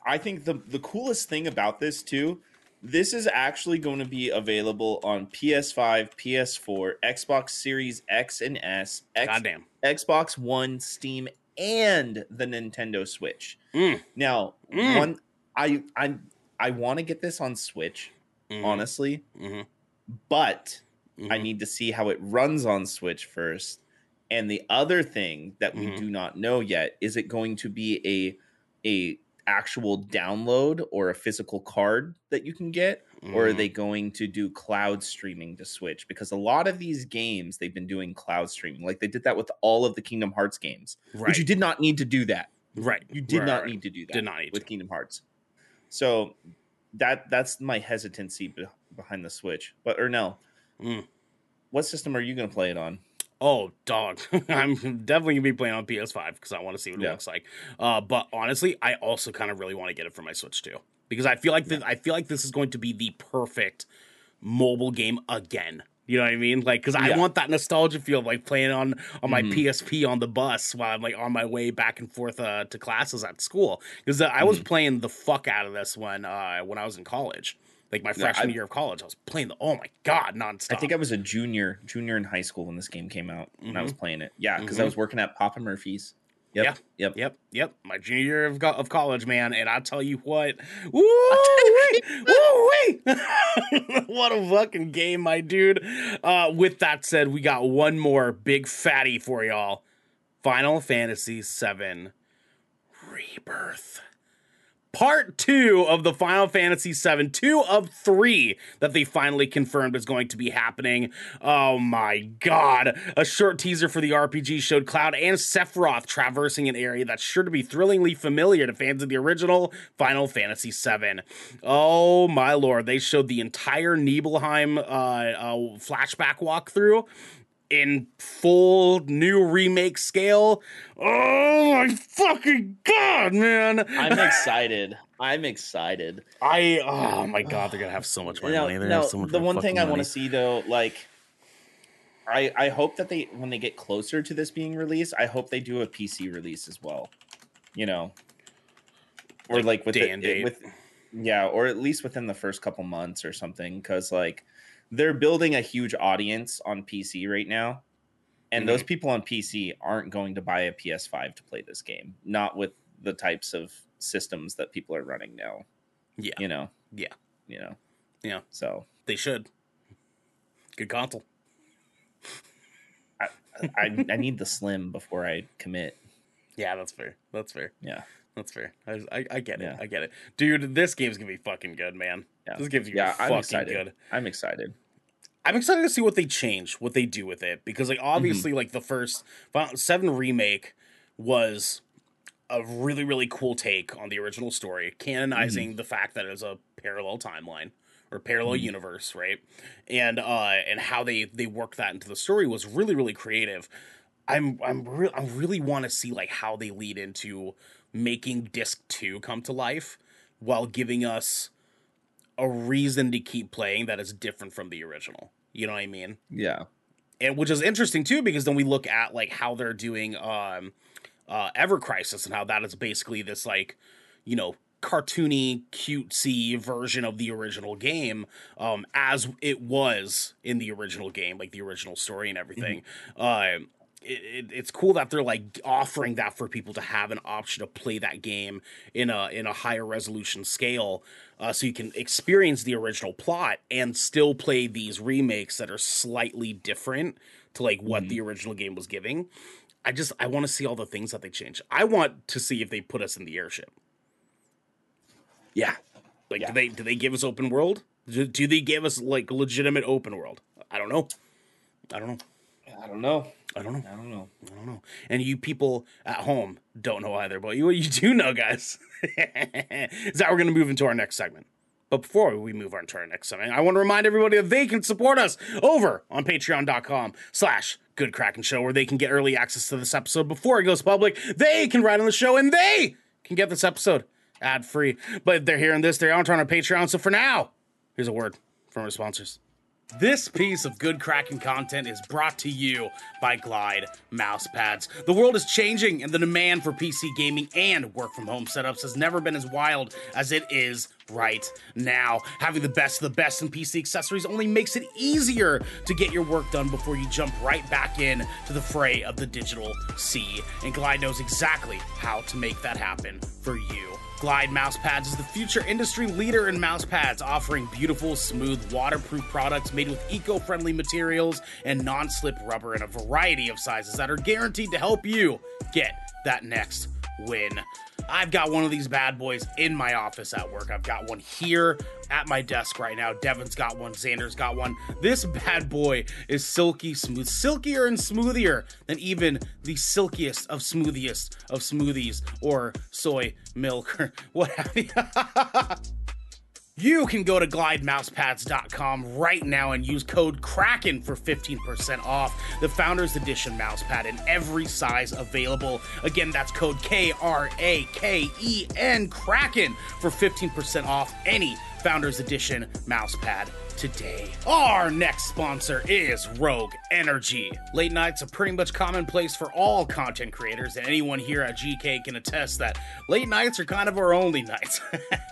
I think the the coolest thing about this too, this is actually going to be available on PS5, PS4, Xbox Series X and S, X, Goddamn. Xbox One, Steam, and the Nintendo Switch. Mm. Now, Mm. one I I I want to get this on Switch, Mhm. honestly, Mhm. but I Mhm. need to see how it runs on Switch first. And the other thing that we Mhm. do not know yet is it going to be a a actual download or a physical card that you can get or are they going to do cloud streaming to Switch because a lot of these games they've been doing cloud streaming like they did that with all of the Kingdom Hearts games right. but you did not need to do that right. you did Right, not right. need to do that Did not need with to. Kingdom Hearts. So that that's my hesitancy be- behind the Switch. But Ernell, Mm. what system are you going to play it on? Oh, dog. I'm definitely gonna be playing on PS5 because I want to see what it looks like. Uh, but honestly, I also kind of really want to get it for my Switch too because I feel like this, I feel like this is going to be the perfect mobile game again. You know what I mean? Like, because I want that nostalgia feel of like playing on on my Mhm. PSP on the bus while I'm like on my way back and forth uh, to classes at school. Because uh, I was playing the fuck out of this when uh, when I was in college, like my Yeah, freshman I- year of college. I was playing the oh my god nonstop. I think I was a junior, junior in high school when this game came out, and I was playing it. Yeah, because I was working at Papa Murphy's. Yep, Yeah. yep. Yep, yep. My junior year of, of college, man, and I tell you what, woo wee, what a fucking game, my dude. Uh, with that said, we got one more big fatty for y'all: Final Fantasy VII Rebirth. Part two of the Final Fantasy VII, two of three that they finally confirmed is going to be happening. Oh my god. A short teaser for the RPG showed Cloud and Sephiroth traversing an area that's sure to be thrillingly familiar to fans of the original Final Fantasy VII. Oh my lord. They showed the entire Nibelheim uh, uh, flashback walkthrough in full new remake scale. Oh my fucking god, man! I'm excited. I'm excited. I oh my god, they're gonna have so much more Now, money. They're now, so much the one thing I want to see though, like, I I hope that they when they get closer to this being released, I hope they do a PC release as well. You know, or Like like, with the- with yeah, or at least within the first couple months or something, because like they're building a huge audience on PC right now. And Mm-hmm. those people on PC aren't going to buy a PS5 to play this game, not with the types of systems that people are running now. Yeah. You know? Yeah. You know? Yeah. So They should. Good console. I, I need the slim before I commit. Yeah, that's fair. That's fair. Yeah. That's fair. I, I, I get it. Yeah. I get it. Dude, this game's gonna be fucking good, man. Yeah. This game's Yeah, be I'm excited. good. I'm excited. I'm excited to see what they change, what they do with it, because like Mm-hmm. obviously, like the first Final Seven remake was a really really cool take on the original story, canonizing the fact that it was a parallel timeline or parallel Mhm. universe, right? And uh and how they they worked that into the story was really really creative. I'm I'm re- I really want to see like how they lead into making disc 2 come to life while giving us a reason to keep playing that is different from the original. You know what I mean? Yeah. and which is interesting too because then we look at like how they're doing um uh Ever Crisis and how that is basically this like you know cartoony cutesy version of the original game um as it was in the original game like the original story and everything mm-hmm. uh it, it, it's cool that they're like offering that for people to have an option to play that game in a in a higher resolution scale uh, so you can experience the original plot and still play these remakes that are slightly different to like what mm-hmm. the original game was giving. I just i want to see all the things that they change. I want to see if they put us in the airship. Yeah. Like yeah. do they do they give us open world? Do, do they give us like legitimate open world? I don't know. I don't know. I don't know I don't know. I don't know. I don't know. And you people at home don't know either, but you you do know, guys. is that we're gonna move into our next segment. But before we move on to our next segment, I want to remind everybody that they can support us over on patreon.com slash good Kraken show, where they can get early access to this episode before it goes public. They can write on the show and they can get this episode ad free. But if they're hearing this, they aren't on our Patreon. So for now, here's a word from our sponsors. This piece of good Kraken content is brought to you by Glide mouse pads. The world is changing, and the demand for PC gaming and work from home setups has never been as wild as it is right now. Having the best of the best in PC accessories only makes it easier to get your work done before you jump right back in to the fray of the digital sea. And Glide knows exactly how to make that happen for you. Glide Mousepads is the future industry leader in mousepads, offering beautiful, smooth, waterproof products made with eco friendly materials and non slip rubber in a variety of sizes that are guaranteed to help you get that next win. I've got one of these bad boys in my office at work. I've got one here at my desk right now. Devin's got one. Xander's got one. This bad boy is silky smooth, silkier and smoothier than even the silkiest of smoothiest of smoothies or soy milk or what have you. You can go to glidemousepads.com right now and use code KRAKEN for 15% off the Founders Edition mousepad in every size available. Again, that's code K R A K E N KRAKEN for 15% off any Founders Edition mousepad today. Our next sponsor is Rogue Energy. Late nights are pretty much commonplace for all content creators, and anyone here at GK can attest that late nights are kind of our only nights.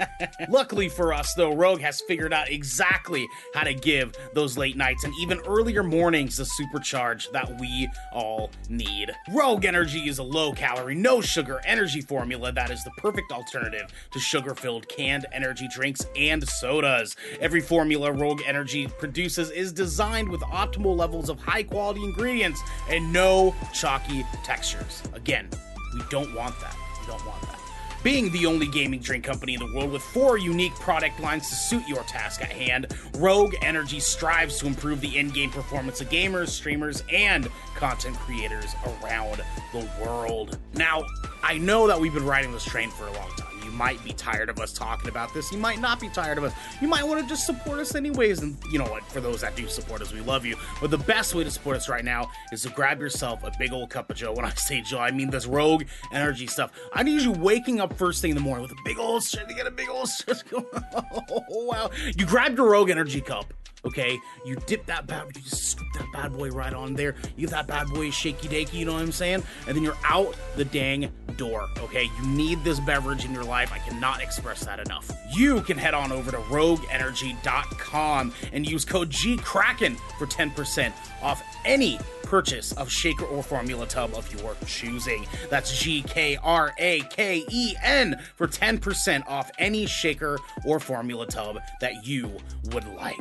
Luckily for us, though, Rogue has figured out exactly how to give those late nights and even earlier mornings the supercharge that we all need. Rogue Energy is a low calorie, no sugar energy formula that is the perfect alternative to sugar filled canned energy drinks and sodas. Every formula Rogue Rogue Energy produces is designed with optimal levels of high quality ingredients and no chalky textures. Again, we don't want that. We don't want that. Being the only gaming drink company in the world with four unique product lines to suit your task at hand, Rogue Energy strives to improve the in game performance of gamers, streamers, and content creators around the world. Now, I know that we've been riding this train for a long time might be tired of us talking about this. You might not be tired of us. You might want to just support us anyways. And you know what? For those that do support us, we love you. But the best way to support us right now is to grab yourself a big old cup of Joe. When I say Joe, I mean this Rogue Energy stuff. I need you waking up first thing in the morning with a big old shit to get a big old shit. oh, wow. You grab your Rogue Energy cup Okay, you dip that bad, you just scoop that bad boy right on there. You get that bad boy shaky dakey, you know what I'm saying? And then you're out the dang door. Okay, you need this beverage in your life. I cannot express that enough. You can head on over to RogueEnergy.com and use code GKraken for 10% off any purchase of shaker or formula tub of your choosing. That's G K R A K E N for 10% off any shaker or formula tub that you would like.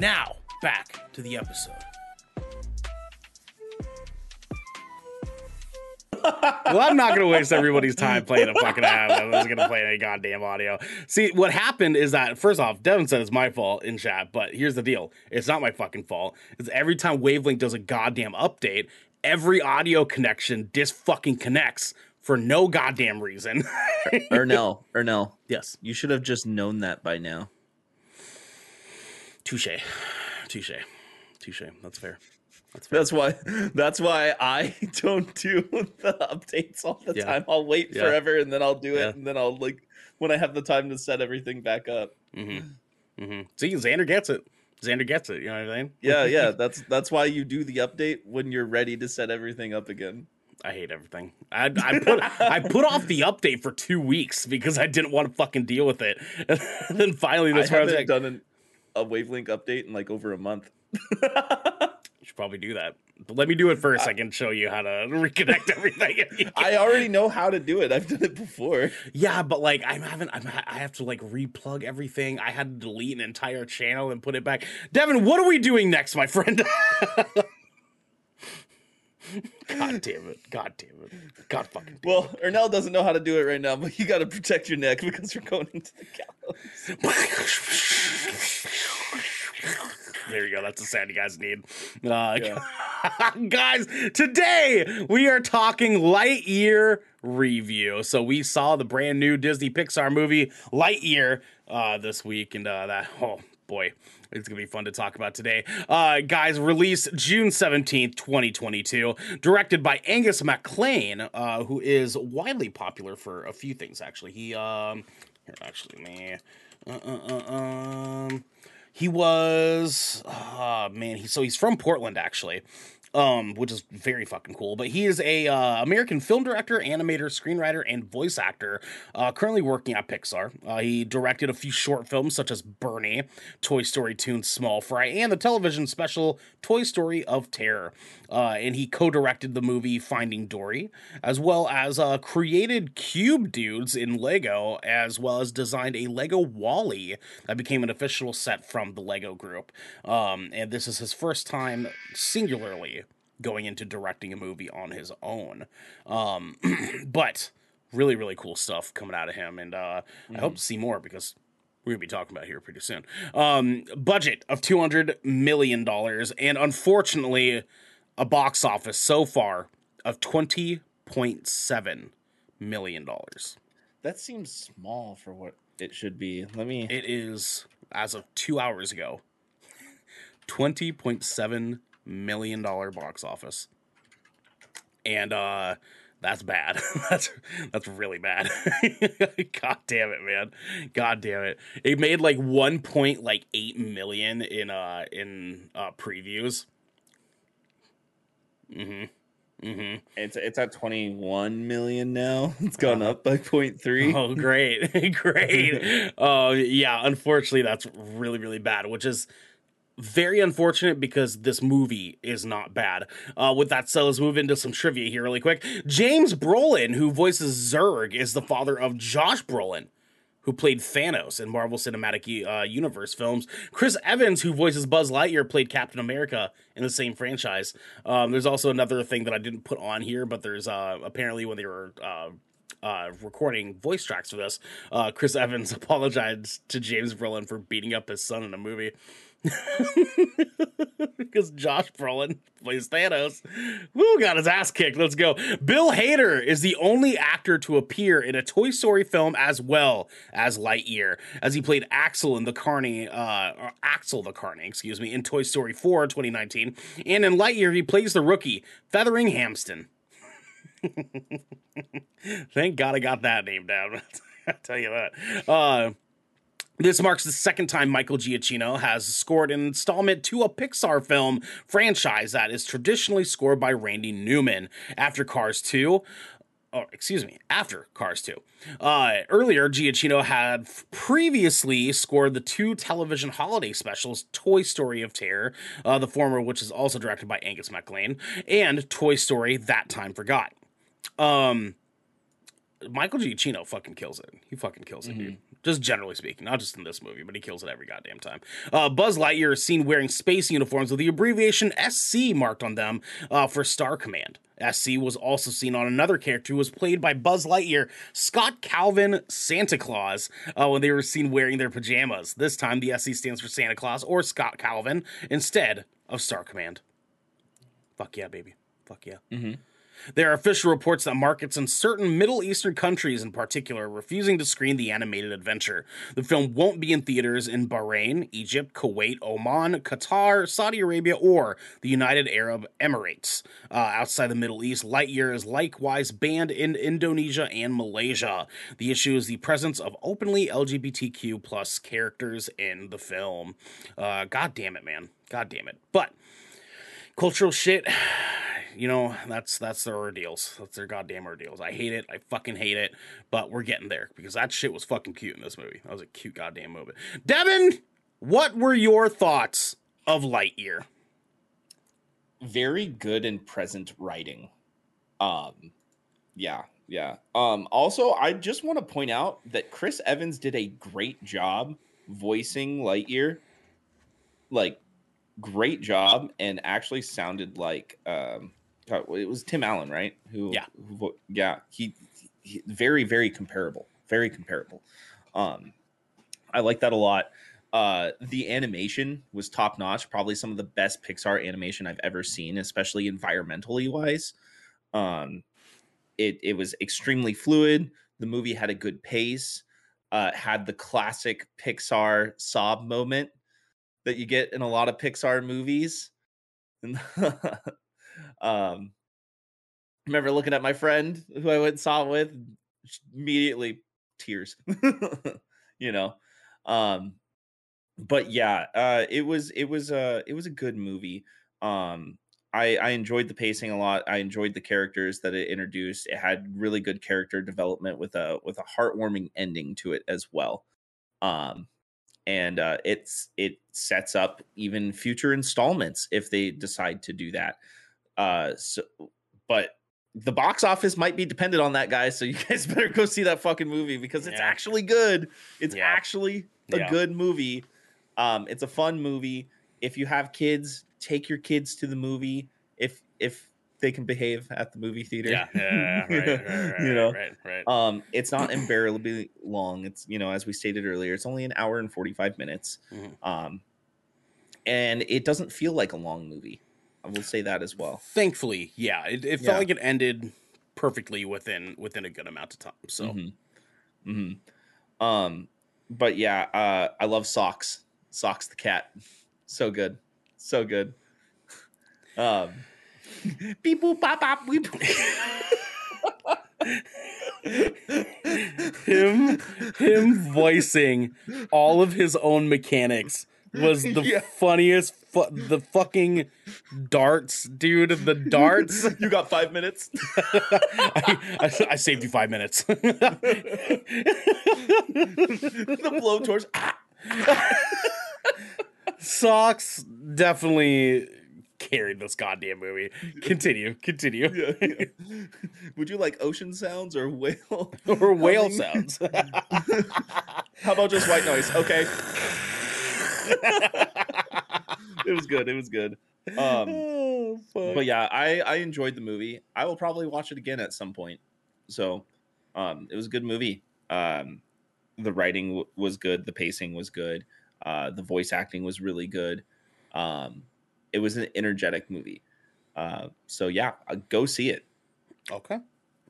Now, back to the episode. well, I'm not going to waste everybody's time playing a fucking ad. I'm just going to play any goddamn audio. See, what happened is that, first off, Devin said it's my fault in chat, but here's the deal. It's not my fucking fault. It's every time Wavelength does a goddamn update, every audio connection dis fucking connects for no goddamn reason. Ernell, Ernell. Yes. You should have just known that by now. Touche. Touche. Touche. That's fair. That's, fair. that's why that's why I don't do the updates all the yeah. time. I'll wait yeah. forever and then I'll do it yeah. and then I'll like when I have the time to set everything back up. Mm-hmm. Mm-hmm. See, Xander gets it. Xander gets it. You know what I mean? Yeah, yeah. That's that's why you do the update when you're ready to set everything up again. I hate everything. I, I put I put off the update for two weeks because I didn't want to fucking deal with it. And then finally, I this where I was like, done an, a wavelength update in like over a month. you should probably do that. But let me do it first. I can show you how to reconnect everything. I already know how to do it. I've done it before. yeah, but like I haven't. I'm, I have to like replug everything. I had to delete an entire channel and put it back. Devin, what are we doing next, my friend? God damn it! God damn it! God fucking. Damn Well, Ernell doesn't know how to do it right now, but you got to protect your neck because you're going into the gallows. There you go. That's the sound you guys need. Uh, Yeah. guys, today we are talking Lightyear review. So we saw the brand new Disney Pixar movie Lightyear uh, this week, and uh, that oh boy, it's gonna be fun to talk about today. Uh, guys, released June seventeenth, twenty twenty two, directed by Angus MacLane, uh, who is widely popular for a few things. Actually, he um here actually me. Uh, uh, uh, um, he was, oh man, he so he's from Portland actually, um, which is very fucking cool. But he is a uh, American film director, animator, screenwriter, and voice actor. Uh, currently working at Pixar. Uh, he directed a few short films such as BURN-E, Toy Story Toon Small Fry, and the television special Toy Story of Terror. Uh, and he co-directed the movie Finding Dory, as well as uh, created Cube Dudes in Lego, as well as designed a Lego WALL-E that became an official set from the Lego Group. Um, and this is his first time singularly going into directing a movie on his own. Um, but really, really cool stuff coming out of him, and uh, I hope to see more because we're gonna be talking about here pretty soon. Um, budget of two hundred million dollars, and unfortunately, a box office so far of twenty point seven million dollars. That seems small for what it should be. Let me. It is as of two hours ago, twenty point seven million dollar box office, and uh, that's bad. that's that's really bad. God damn it, man. God damn it. It made like one point like eight million in uh in uh previews. Mm-hmm. Mm-hmm. It's it's at 21 million now. It's gone up by 0.3. Oh, great, great. Oh, yeah. Unfortunately, that's really, really bad. Which is very unfortunate because this movie is not bad. Uh, with that said, let's move into some trivia here really quick. James Brolin, who voices Zurg, is the father of Josh Brolin. Who played Thanos in Marvel Cinematic uh, Universe films? Chris Evans, who voices Buzz Lightyear, played Captain America in the same franchise. Um, there's also another thing that I didn't put on here, but there's uh, apparently when they were uh, uh, recording voice tracks for this, uh, Chris Evans apologized to James Brolin for beating up his son in a movie. because Josh Brolin plays Thanos. Woo, got his ass kicked. Let's go. Bill Hader is the only actor to appear in a Toy Story film as well as Lightyear, as he played Axel in the Carney, uh, Axel the Carney, excuse me, in Toy Story 4 2019. And in Lightyear, he plays the rookie, Featheringhamstan. Thank God I got that name down. I'll tell you that. Uh, this marks the second time Michael Giacchino has scored an installment to a Pixar film franchise that is traditionally scored by Randy Newman after Cars 2. Oh, excuse me, after Cars 2. Uh, earlier, Giacchino had previously scored the two television holiday specials, Toy Story of Terror, uh, the former which is also directed by Angus MacLane, and Toy Story That Time Forgot. Um, Michael Giacchino fucking kills it. He fucking kills it, dude. Just generally speaking, not just in this movie, but he kills it every goddamn time. Uh, Buzz Lightyear is seen wearing space uniforms with the abbreviation SC marked on them uh, for Star Command. SC was also seen on another character who was played by Buzz Lightyear, Scott Calvin Santa Claus, uh, when they were seen wearing their pajamas. This time, the SC stands for Santa Claus or Scott Calvin instead of Star Command. Fuck yeah, baby. Fuck yeah. There are official reports that markets in certain Middle Eastern countries, in particular, are refusing to screen the animated adventure. The film won't be in theaters in Bahrain, Egypt, Kuwait, Oman, Qatar, Saudi Arabia, or the United Arab Emirates. Uh, outside the Middle East, Lightyear is likewise banned in Indonesia and Malaysia. The issue is the presence of openly LGBTQ plus characters in the film. Uh, God damn it, man. God damn it. But cultural shit you know that's that's their ordeals. That's their goddamn ordeals. I hate it. I fucking hate it. But we're getting there because that shit was fucking cute in this movie. That was a cute goddamn movie. Devin what were your thoughts of lightyear? Very good and present writing. Um yeah yeah. Um also i just want to point out that chris evans did a great job voicing lightyear. Like great job and actually sounded like um it was Tim Allen, right? Who yeah, who, yeah, he, he, very very comparable, very comparable. Um, I like that a lot. Uh, the animation was top notch, probably some of the best Pixar animation I've ever seen, especially environmentally wise. Um, it it was extremely fluid. The movie had a good pace. Uh, had the classic Pixar sob moment that you get in a lot of Pixar movies. um, remember looking at my friend who I went and saw with, immediately tears, you know. Um, but yeah, uh, it was it was a it was a good movie. Um, I I enjoyed the pacing a lot. I enjoyed the characters that it introduced. It had really good character development with a with a heartwarming ending to it as well. Um, and uh, it's it sets up even future installments if they decide to do that. Uh, so, but the box office might be dependent on that, guys. So you guys better go see that fucking movie because it's yeah. actually good. It's yeah. actually a yeah. good movie. Um, it's a fun movie. If you have kids, take your kids to the movie. If if they can behave at the movie theater. Yeah, yeah, right, right, right, you know, right, right. Um, it's not unbearably long. It's you know, as we stated earlier, it's only an hour and forty five minutes. Mm-hmm. Um, and it doesn't feel like a long movie. I will say that as well. Thankfully, yeah, it, it felt yeah. like it ended perfectly within within a good amount of time. So, mm-hmm. Mm-hmm. um, but yeah, uh, I love socks. Socks the cat, so good, so good. Um, beep boop pop pop weep. him him voicing all of his own mechanics was the yeah. funniest. Fu- the fucking darts, dude. The darts. you got five minutes. I, I, I, saved you five minutes. the blowtorch. Socks definitely carried this goddamn movie. Continue, continue. Yeah, yeah. Would you like ocean sounds or whale or whale sounds? How about just white noise? Okay. it was good. It was good. Um, oh, but yeah, I I enjoyed the movie. I will probably watch it again at some point. So, um, it was a good movie. Um, the writing w- was good. The pacing was good. Uh, the voice acting was really good. Um, it was an energetic movie. Uh, so yeah, uh, go see it. Okay.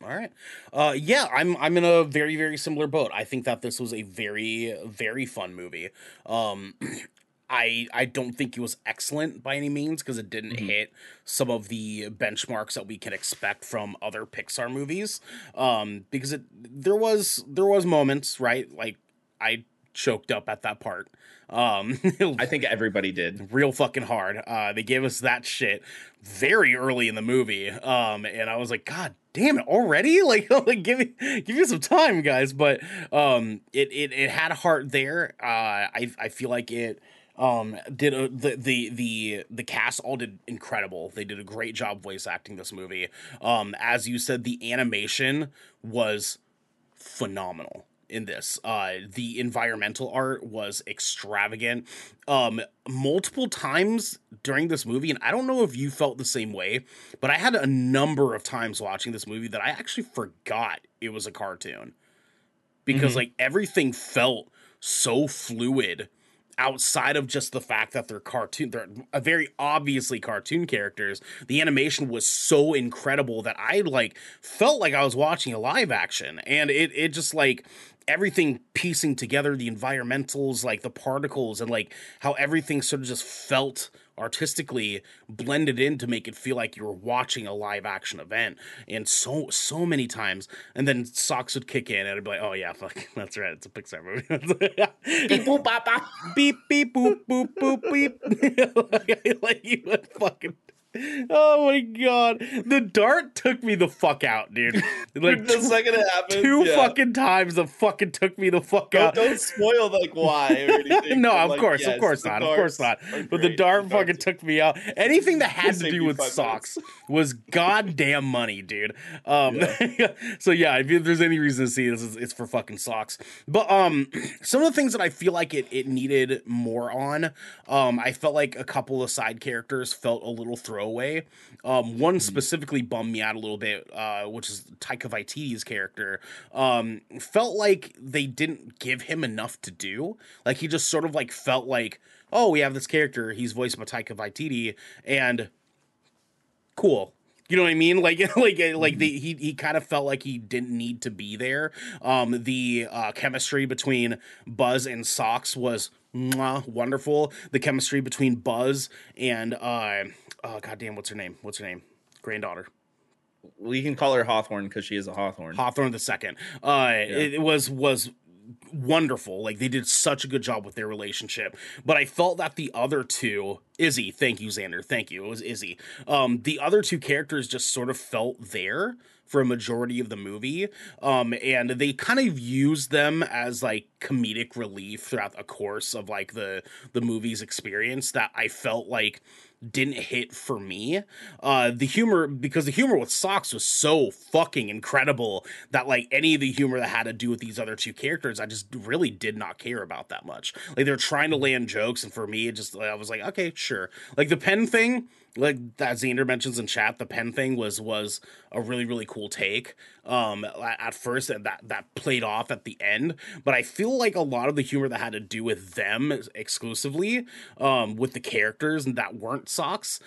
All right. Uh, yeah, I'm I'm in a very very similar boat. I think that this was a very very fun movie. Um, I I don't think it was excellent by any means because it didn't mm-hmm. hit some of the benchmarks that we can expect from other Pixar movies. Um, because it there was there was moments right like I choked up at that part. Um, I think everybody did. real fucking hard. Uh, they gave us that shit very early in the movie. Um, and I was like, God damn it already? Like, like give me give me some time guys. But um it it, it had a heart there. Uh i i feel like it um did a, the the the the cast all did incredible. They did a great job voice acting this movie. Um as you said the animation was phenomenal in this. Uh, the environmental art was extravagant. Um, multiple times during this movie, and I don't know if you felt the same way, but I had a number of times watching this movie that I actually forgot it was a cartoon because mm-hmm. like everything felt so fluid outside of just the fact that they're cartoon, they're a very obviously cartoon characters. The animation was so incredible that I like felt like I was watching a live action, and it it just like everything piecing together the environmentals like the particles and like how everything sort of just felt artistically blended in to make it feel like you were watching a live action event. And so so many times and then socks would kick in and i'd be like oh yeah fuck that's right it's a pixar movie. Beep boop bop, bop. beep beep boop boop boop beep. Like you would fucking Oh my god, the dart took me the fuck out, dude. Like the second it happened, two yeah. fucking times, the fucking took me the fuck don't, out. Don't spoil like why or anything. no, of like, course, yes, of course not, of course not. But the dart the fucking took me out. Anything that had to do with socks was goddamn money, dude. Um, yeah. so yeah, if there's any reason to see this, it's for fucking socks. But um, some of the things that I feel like it it needed more on, um, I felt like a couple of side characters felt a little throwaway. Um, one mm-hmm. specifically bummed me out a little bit, uh, which is Taika Waititi's character. Um, felt like they didn't give him enough to do. Like he just sort of like felt like, oh, we have this character. He's voiced by Taika Waititi, and cool. You know what I mean? Like, like, like the he he kind of felt like he didn't need to be there. Um, the uh, chemistry between Buzz and Socks was mwah, wonderful. The chemistry between Buzz and uh, oh goddamn, what's her name? What's her name? Granddaughter. We can call her Hawthorne because she is a Hawthorne. Hawthorne the second. Uh, yeah. it was was wonderful. Like they did such a good job with their relationship. But I felt that the other two, Izzy, thank you, Xander, thank you. It was Izzy. Um, the other two characters just sort of felt there for a majority of the movie. Um, and they kind of used them as like comedic relief throughout the course of like the the movie's experience that I felt like didn't hit for me. Uh, the humor because the humor with Socks was so fucking incredible that like any of the humor that had to do with these other two characters, I just really did not care about that much. Like they're trying to land jokes, and for me, it just I was like, okay, sure. Like the pen thing, like that Xander mentions in chat, the pen thing was was a really really cool take. Um, at first, that that played off at the end, but I feel like a lot of the humor that had to do with them exclusively, um, with the characters that weren't socks,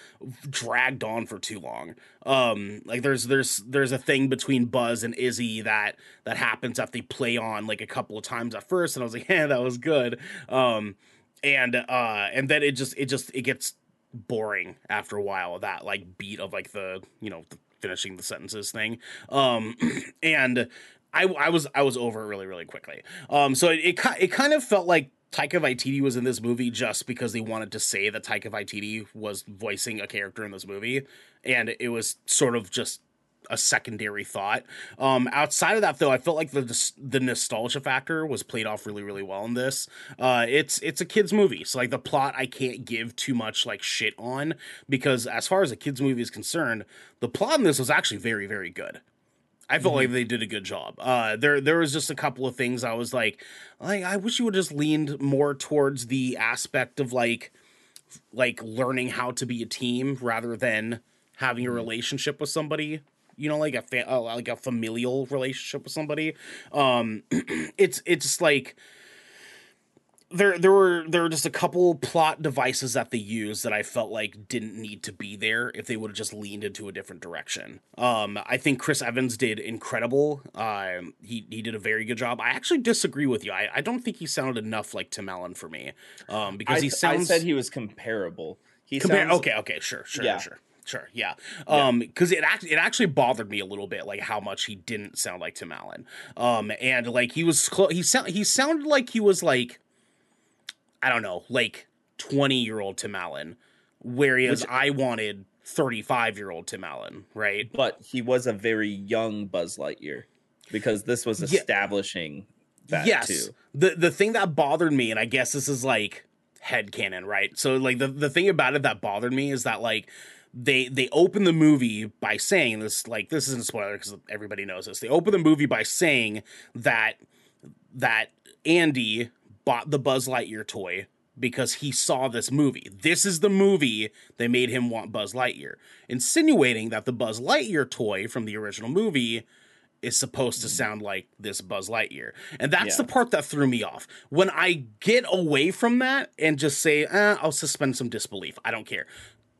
dragged on for too long. Um, like there's there's there's a thing between Buzz and Izzy that that happens that they play on like a couple of times at first, and I was like, yeah, that was good. Um, and uh, and then it just it just it gets boring after a while that like beat of like the you know the finishing the sentences thing um and I, I was I was over really really quickly. Um, so it, it it kind of felt like Taika Waititi was in this movie just because they wanted to say that Taika Waititi was voicing a character in this movie, and it was sort of just a secondary thought. Um, outside of that, though, I felt like the the nostalgia factor was played off really, really well in this. Uh, it's it's a kids movie, so like the plot, I can't give too much like shit on because as far as a kids movie is concerned, the plot in this was actually very, very good. I felt mm-hmm. like they did a good job. Uh, there there was just a couple of things I was like, like I wish you would just leaned more towards the aspect of like like learning how to be a team rather than having a mm-hmm. relationship with somebody you know like a fa- uh, like a familial relationship with somebody um it's it's like there there were there were just a couple plot devices that they used that I felt like didn't need to be there if they would have just leaned into a different direction. Um, I think Chris Evans did incredible. Um, he he did a very good job. I actually disagree with you. I, I don't think he sounded enough like Tim Allen for me. Um, because I, he sounds. I said he was comparable. He compar- sounds... okay okay sure sure yeah. sure. Sure, yeah. Um, because it actually it actually bothered me a little bit, like how much he didn't sound like Tim Allen. Um, and like he was clo- he sound he sounded like he was like, I don't know, like twenty year old Tim Allen, whereas Which, I wanted thirty five year old Tim Allen, right? But he was a very young Buzz Lightyear because this was establishing yeah. that yes. too. The the thing that bothered me, and I guess this is like head canon, right? So like the the thing about it that bothered me is that like they they open the movie by saying this like this isn't a spoiler because everybody knows this. They open the movie by saying that that Andy bought the Buzz Lightyear toy because he saw this movie. This is the movie that made him want Buzz Lightyear, insinuating that the Buzz Lightyear toy from the original movie is supposed to sound like this Buzz Lightyear. And that's Yeah. the part that threw me off. When I get away from that and just say, eh, I'll suspend some disbelief, I don't care.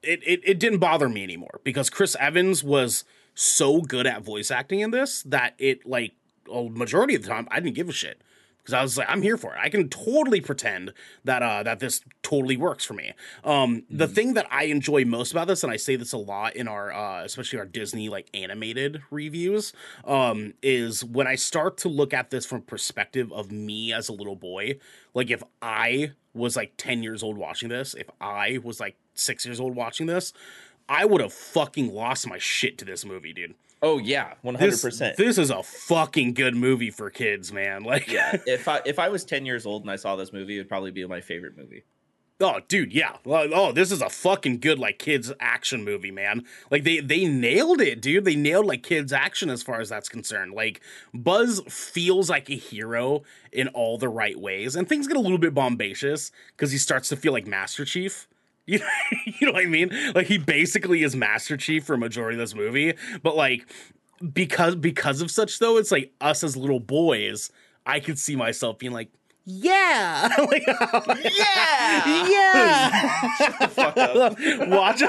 It, it, it didn't bother me anymore because Chris Evans was so good at voice acting in this that it, like, a majority of the time, I didn't give a shit because I was like, I'm here for it. I can totally pretend that uh, that this totally works for me. Um, The thing that I enjoy most about this, and I say this a lot in our, uh, especially our Disney like animated reviews, um, is when I start to look at this from perspective of me as a little boy. Like if I was like 10 years old watching this, if I was like six years old watching this, I would have fucking lost my shit to this movie, dude. Oh yeah, one hundred percent. this is a fucking good movie for kids, man. Like, Yeah, if I if I was ten years old and I saw this movie, it would probably be my favorite movie. Oh, dude, yeah. Oh, this is a fucking good like kids action movie, man. Like they they nailed it, dude. They nailed like kids action as far as that's concerned. Like Buzz feels like a hero in all the right ways, and things get a little bit bombacious because he starts to feel like Master Chief. You know, you know what I mean? Like he basically is Master Chief for a majority of this movie, but like because because of such though, it's like us as little boys. I could see myself being like, yeah, like, Yeah, yeah. fuck up. Watch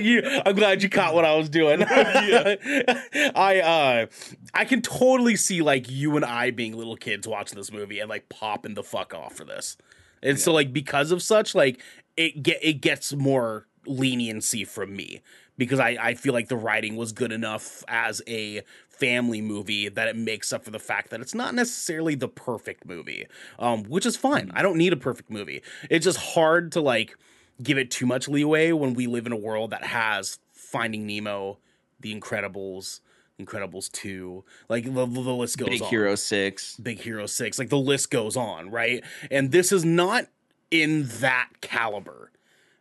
you I'm glad you caught what I was doing. I uh I can totally see like you and I being little kids watching this movie and like popping the fuck off for this. And so like because of such like it get it gets more leniency from me because I I feel like the writing was good enough as a family movie that it makes up for the fact that it's not necessarily the perfect movie. Um which is fine. I don't need a perfect movie. It's just hard to like give it too much leeway when we live in a world that has Finding Nemo, The Incredibles, Incredibles 2, like the, the list goes on. Big on. Hero Six. Big Hero 6, like the list goes on, right? And this is not in that caliber.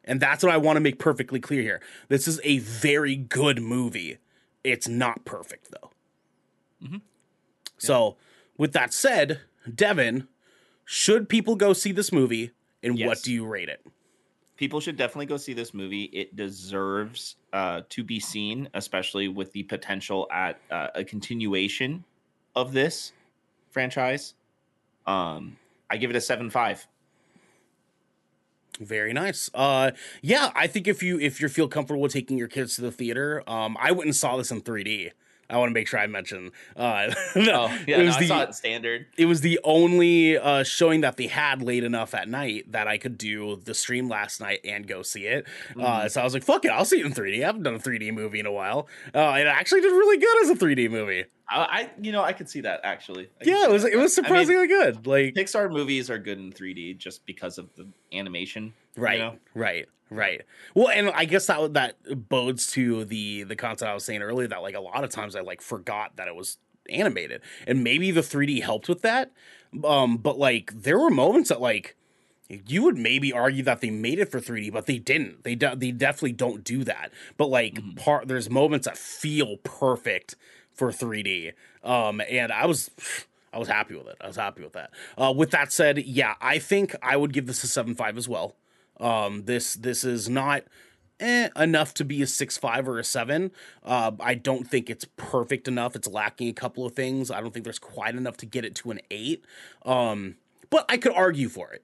And that's what I want to make perfectly clear here. This is a very good movie. It's not perfect though. Mm-hmm. So, with that said, Devin, should people go see this movie and what do you rate it? People should definitely go see this movie. It deserves uh, to be seen, especially with the potential at uh, a continuation of this franchise. Um, I give it a seven five. Very nice. Uh, yeah, I think if you if you feel comfortable taking your kids to the theater, um, I went and saw this in 3D. I want to make sure I mention. Uh, Oh yeah, it no, was I the saw it standard. it was the only uh, showing that they had late enough at night that I could do the stream last night and go see it. Mm-hmm. Uh, so I was like, "Fuck it, I'll see it in 3D." I haven't done a 3D movie in a while. Uh, it actually did really good as a 3D movie. I, I you know I could see that actually. I Yeah, it was it was I mean, surprisingly good. Like Pixar movies are good in 3D just because of the animation. You right know? right right well and i guess that that bodes to the the concept i was saying earlier that like a lot of times i like forgot that it was animated and maybe the 3d helped with that um but like there were moments that like you would maybe argue that they made it for 3D, but they didn't. They de- they definitely don't do that. But like part, there's moments that feel perfect for 3D. Um, and I was I was happy with it. I was happy with that. Uh, with that said, yeah, I think I would give this a seven five as well. Um, this this is not eh, enough to be a six five or a seven. Uh, I don't think it's perfect enough. It's lacking a couple of things. I don't think there's quite enough to get it to an eight. Um, but I could argue for it.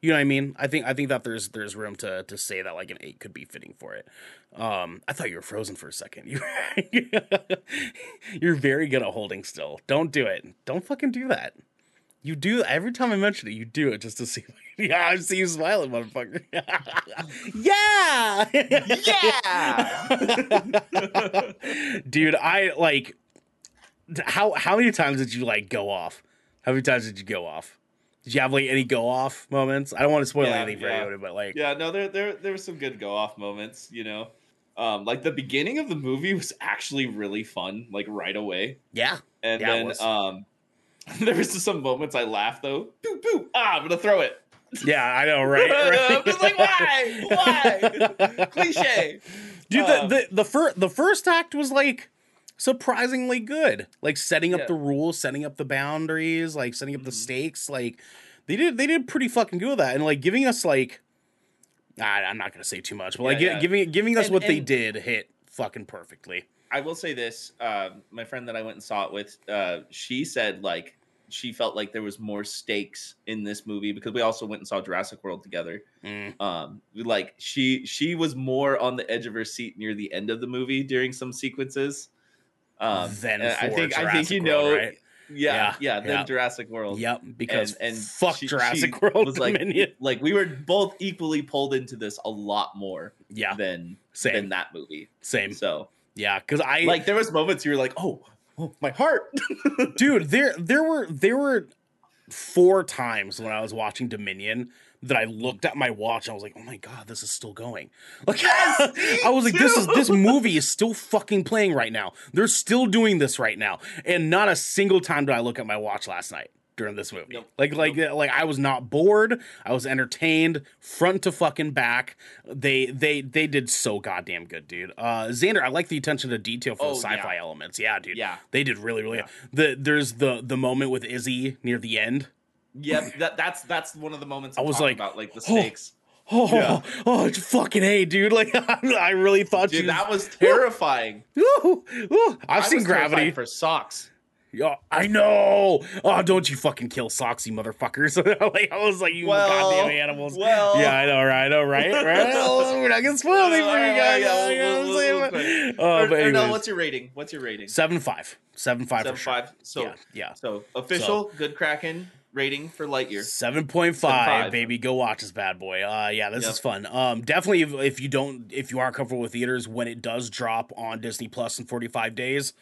You know what I mean? I think I think that there's there's room to to say that like an eight could be fitting for it. Um, I thought you were frozen for a second. You you're very good at holding still. Don't do it. Don't fucking do that. You do every time I mention it. You do it just to see. Yeah, I see you smiling, motherfucker. yeah, Yeah. dude. I like. How how many times did you like go off? How many times did you go off? Did you have like any go off moments? I don't want to spoil Yeah, anything for yeah. but like, yeah, no, there there there were some good go off moments, you know. Um, like the beginning of the movie was actually really fun, like right away. yeah, And Yeah, then um there was just some moments I laughed though. Boo boo. Ah, I'm gonna throw it. yeah, I know, right? I was like, why? Why? Cliche. Dude, the Um, the the, fir- the first act was like surprisingly good. Like setting up Yeah. the rules, setting up the boundaries, like setting up the Mhm. stakes. Like they did they did pretty fucking good with that, and like giving us like I, I'm not gonna say too much, but like Yeah, gi- yeah. giving giving us And- what they did hit fucking perfectly. I will say this: uh, my friend that I went and saw it with, uh, she said like she felt like there was more stakes in this movie because we also went and saw Jurassic World together. Mm. Um, like she she was more on the edge of her seat near the end of the movie during some sequences. Um, Then I think I think Jurassic you World, know, right? yeah, Yeah, yeah, then yeah. Jurassic World. Yep, because and fuck she- Jurassic she World was like Dominion. like we were both equally pulled into this a lot more Yeah, than same, than that movie. same. So Yeah, because I like there was moments you were like, oh, oh my heart. dude there there were there were four times when i was watching dominion that i looked at my watch and i was like oh my god this is still going. Like i was like this is this movie is still fucking playing right now. They're still doing this right now. And not a single time did i look at my watch last night during this movie Nope. like like like i was not bored i was entertained front to fucking back they they they did so goddamn good dude uh xander i like the attention to detail for Oh, the sci-fi yeah. elements yeah dude yeah. they did really, really. Yeah. The there's the the moment with Izzy near the end. Yep, that, that's that's one of the moments I I'm was like, about, like the oh, stakes. Oh, Yeah. oh, it's fucking hey, dude! Like I really thought Dude, you. that was terrifying. Ooh, ooh. I've I seen Gravity. for socks. Yeah, I know. Oh, don't you fucking kill Soxy motherfuckers! like I was like, you Well, goddamn animals. Well, yeah, I know, right? I know, right? Right? We're not gonna spoil anything for you guys. Yeah, know we'll- what I'm we'll- saying? we'll- Oh, but no, anyways. what's your rating? What's your rating? seven five, seven five Seven sure. five. So yeah, yeah. so official good Kraken rating for Lightyear. Seven point five, 7.5. baby. Go watch this bad boy. Uh, yeah, this Yep. is fun. Um, definitely if, if you don't, if you aren't comfortable with theaters when it does drop on Disney Plus in forty five days,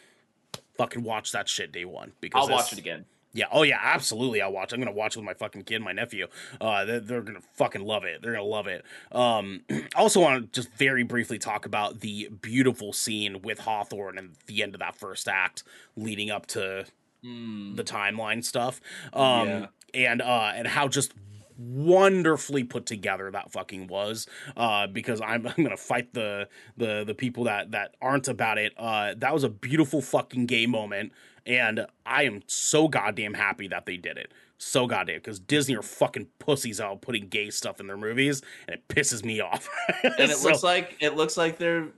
fucking watch that shit day one because I'll watch it again. Yeah. Oh yeah. Absolutely. I'll watch. I'm gonna watch with my fucking kid, my nephew. Uh, they're, they're gonna fucking love it. They're gonna love it. Um, I also want to just very briefly talk about the beautiful scene with Hawthorne and the end of that first act, leading up to Mm, the timeline stuff. Um, Yeah. and uh, and how just wonderfully put together that fucking was uh because I'm, I'm gonna fight the the the people that that aren't about it uh that was a beautiful fucking gay moment and i am so goddamn happy that they did it so goddamn because disney are fucking pussies out putting gay stuff in their movies and it pisses me off and it So- looks like it looks like they're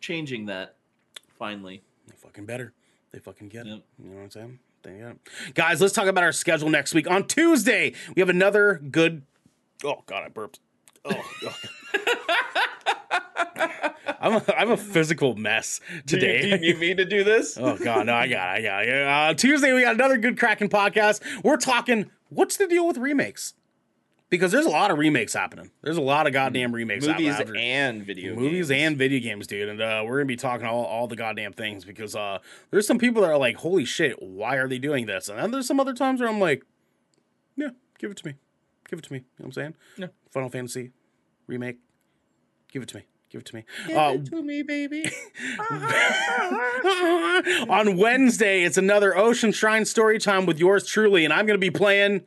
changing that finally. They fucking better. They fucking get it. You know what I'm saying? It. Guys, let's talk about our schedule next week. On Tuesday, we have another good. Oh God, I burped. Oh, God. I'm a, I'm a physical mess today. Do you, do you need to do this? Oh god, no, I got, it, I got. it. Uh, Tuesday we got another good Kraken podcast. We're talking. What's the deal with remakes? Because there's a lot of remakes happening. There's a lot of goddamn remakes Movies and video movies games. and video games, dude. And uh, we're gonna be talking all, all the goddamn things because uh, there's some people that are like, "Holy shit, why are they doing this?" And then there's some other times where I'm like, "Yeah, give it to me, give it to me." You know what I'm saying? Yeah. Final Fantasy remake, give it to me, give it to me. Give Uh, it to me, baby. on Wednesday, it's another Ocean Shrine story time with yours truly, and I'm going to be playing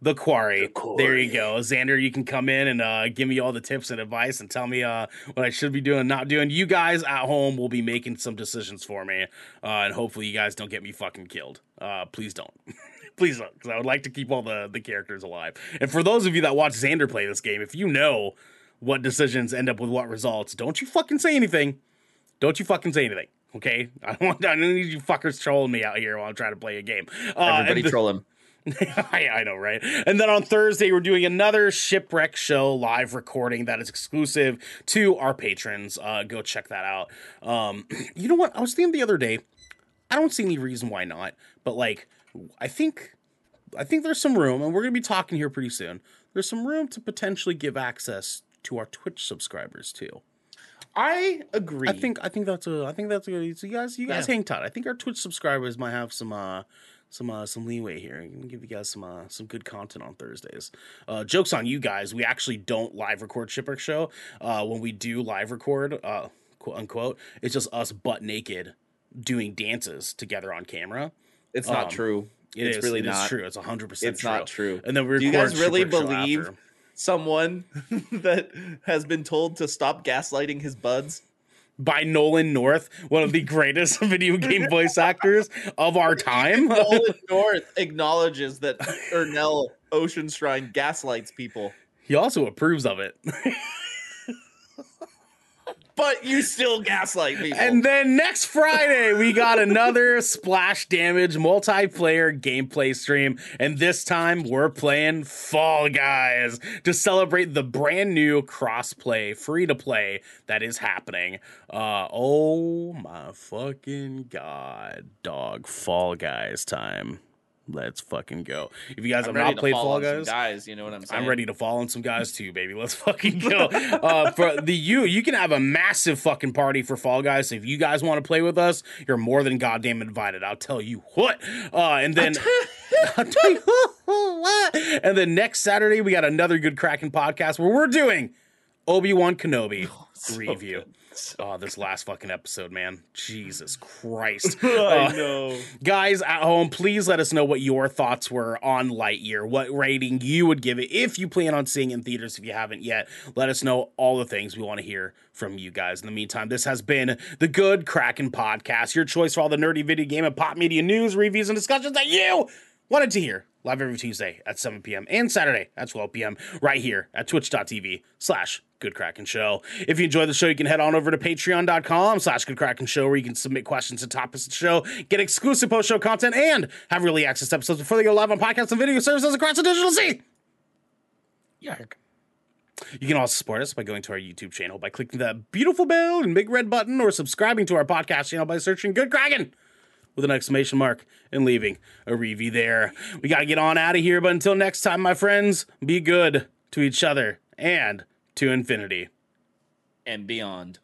the Quarry. There you go, Xander. You can come in and uh, give me all the tips and advice, and tell me uh, what I should be doing, not doing. You guys at home will be making some decisions for me, uh, and hopefully, you guys don't get me fucking killed. Uh, please don't. Please don't, because I would like to keep all the, the characters alive. And for those of you that watch Xander play this game, if you know what decisions end up with what results, don't you fucking say anything. Don't you fucking say anything. Okay, I don't want. I don't need you fuckers trolling me out here while I'm trying to play a game. Uh, Everybody the- troll him. I, I know, right? And then on Thursday, we're doing another shipwreck show live recording that is exclusive to our patrons. Uh, go check that out. Um, you know what? I was thinking the other day. I don't see any reason why not, but like, I think, I think there's some room, and we're gonna be talking here pretty soon. There's some room to potentially give access to our Twitch subscribers too. I agree. I think I think that's a I think that's a so you guys you guys Yeah. hang tight. I think our Twitch subscribers might have some uh some uh some leeway here. Can give you guys some uh some good content on Thursdays. Uh jokes on you guys. We actually don't live record Shipwreck Show. Uh when we do live record, uh quote unquote, it's just us butt naked doing dances together on camera. it's not um, true. It It's is- really it is not. true. It's hundred percent It's not true. And then we Do you guys really Shipwreck believe. Someone that has been told to stop gaslighting his buds. By Nolan North, one of the greatest video game voice actors of our time? Nolan North acknowledges that Ernell Ocean Shrine gaslights people. He also approves of it. But you still gaslight people. And then next Friday, we got another Splash Damage multiplayer gameplay stream. And this time, we're playing Fall Guys to celebrate the brand new cross-play, free-to-play that is happening. Uh, oh my fucking god, dog. Fall Guys time. Let's fucking go. If you guys I'm have not played fall Fall Guys, guys, you know what I'm saying? I'm ready to fall on some guys too, baby. Let's fucking go. uh, for the you, you can have a massive fucking party for Fall Guys. If you guys want to play with us, you're more than goddamn invited. I'll tell you what. Uh, and then. I'll tell you what. And then next Saturday we got another good Kraken podcast where we're doing Obi Wan Kenobi review. Oh, this last fucking episode, man. Jesus Christ. I Uh, know. Guys at home, please let us know what your thoughts were on Lightyear, what rating you would give it if you plan on seeing in theaters if you haven't yet. Let us know all the things we want to hear from you guys. In the meantime, this has been the Good Kraken Podcast, your choice for all the nerdy video game and pop media news, reviews, and discussions that you wanted to hear. Live every Tuesday at 7 p.m. and Saturday at 12 p.m. right here at twitch.tv slash Good Kraken Show. If you enjoy the show, you can head on over to patreon.com slash Good Kraken Show where you can submit questions to topics of the show, get exclusive post-show content, and have early access to episodes before they go live on podcasts and video services across the digital sea. Yark. You can also support us by going to our YouTube channel by clicking that beautiful bell and big red button or subscribing to our podcast channel by searching Good Kraken with an exclamation mark and leaving a review there. We got to get on out of here, but until next time, my friends, be good to each other and to infinity. And beyond.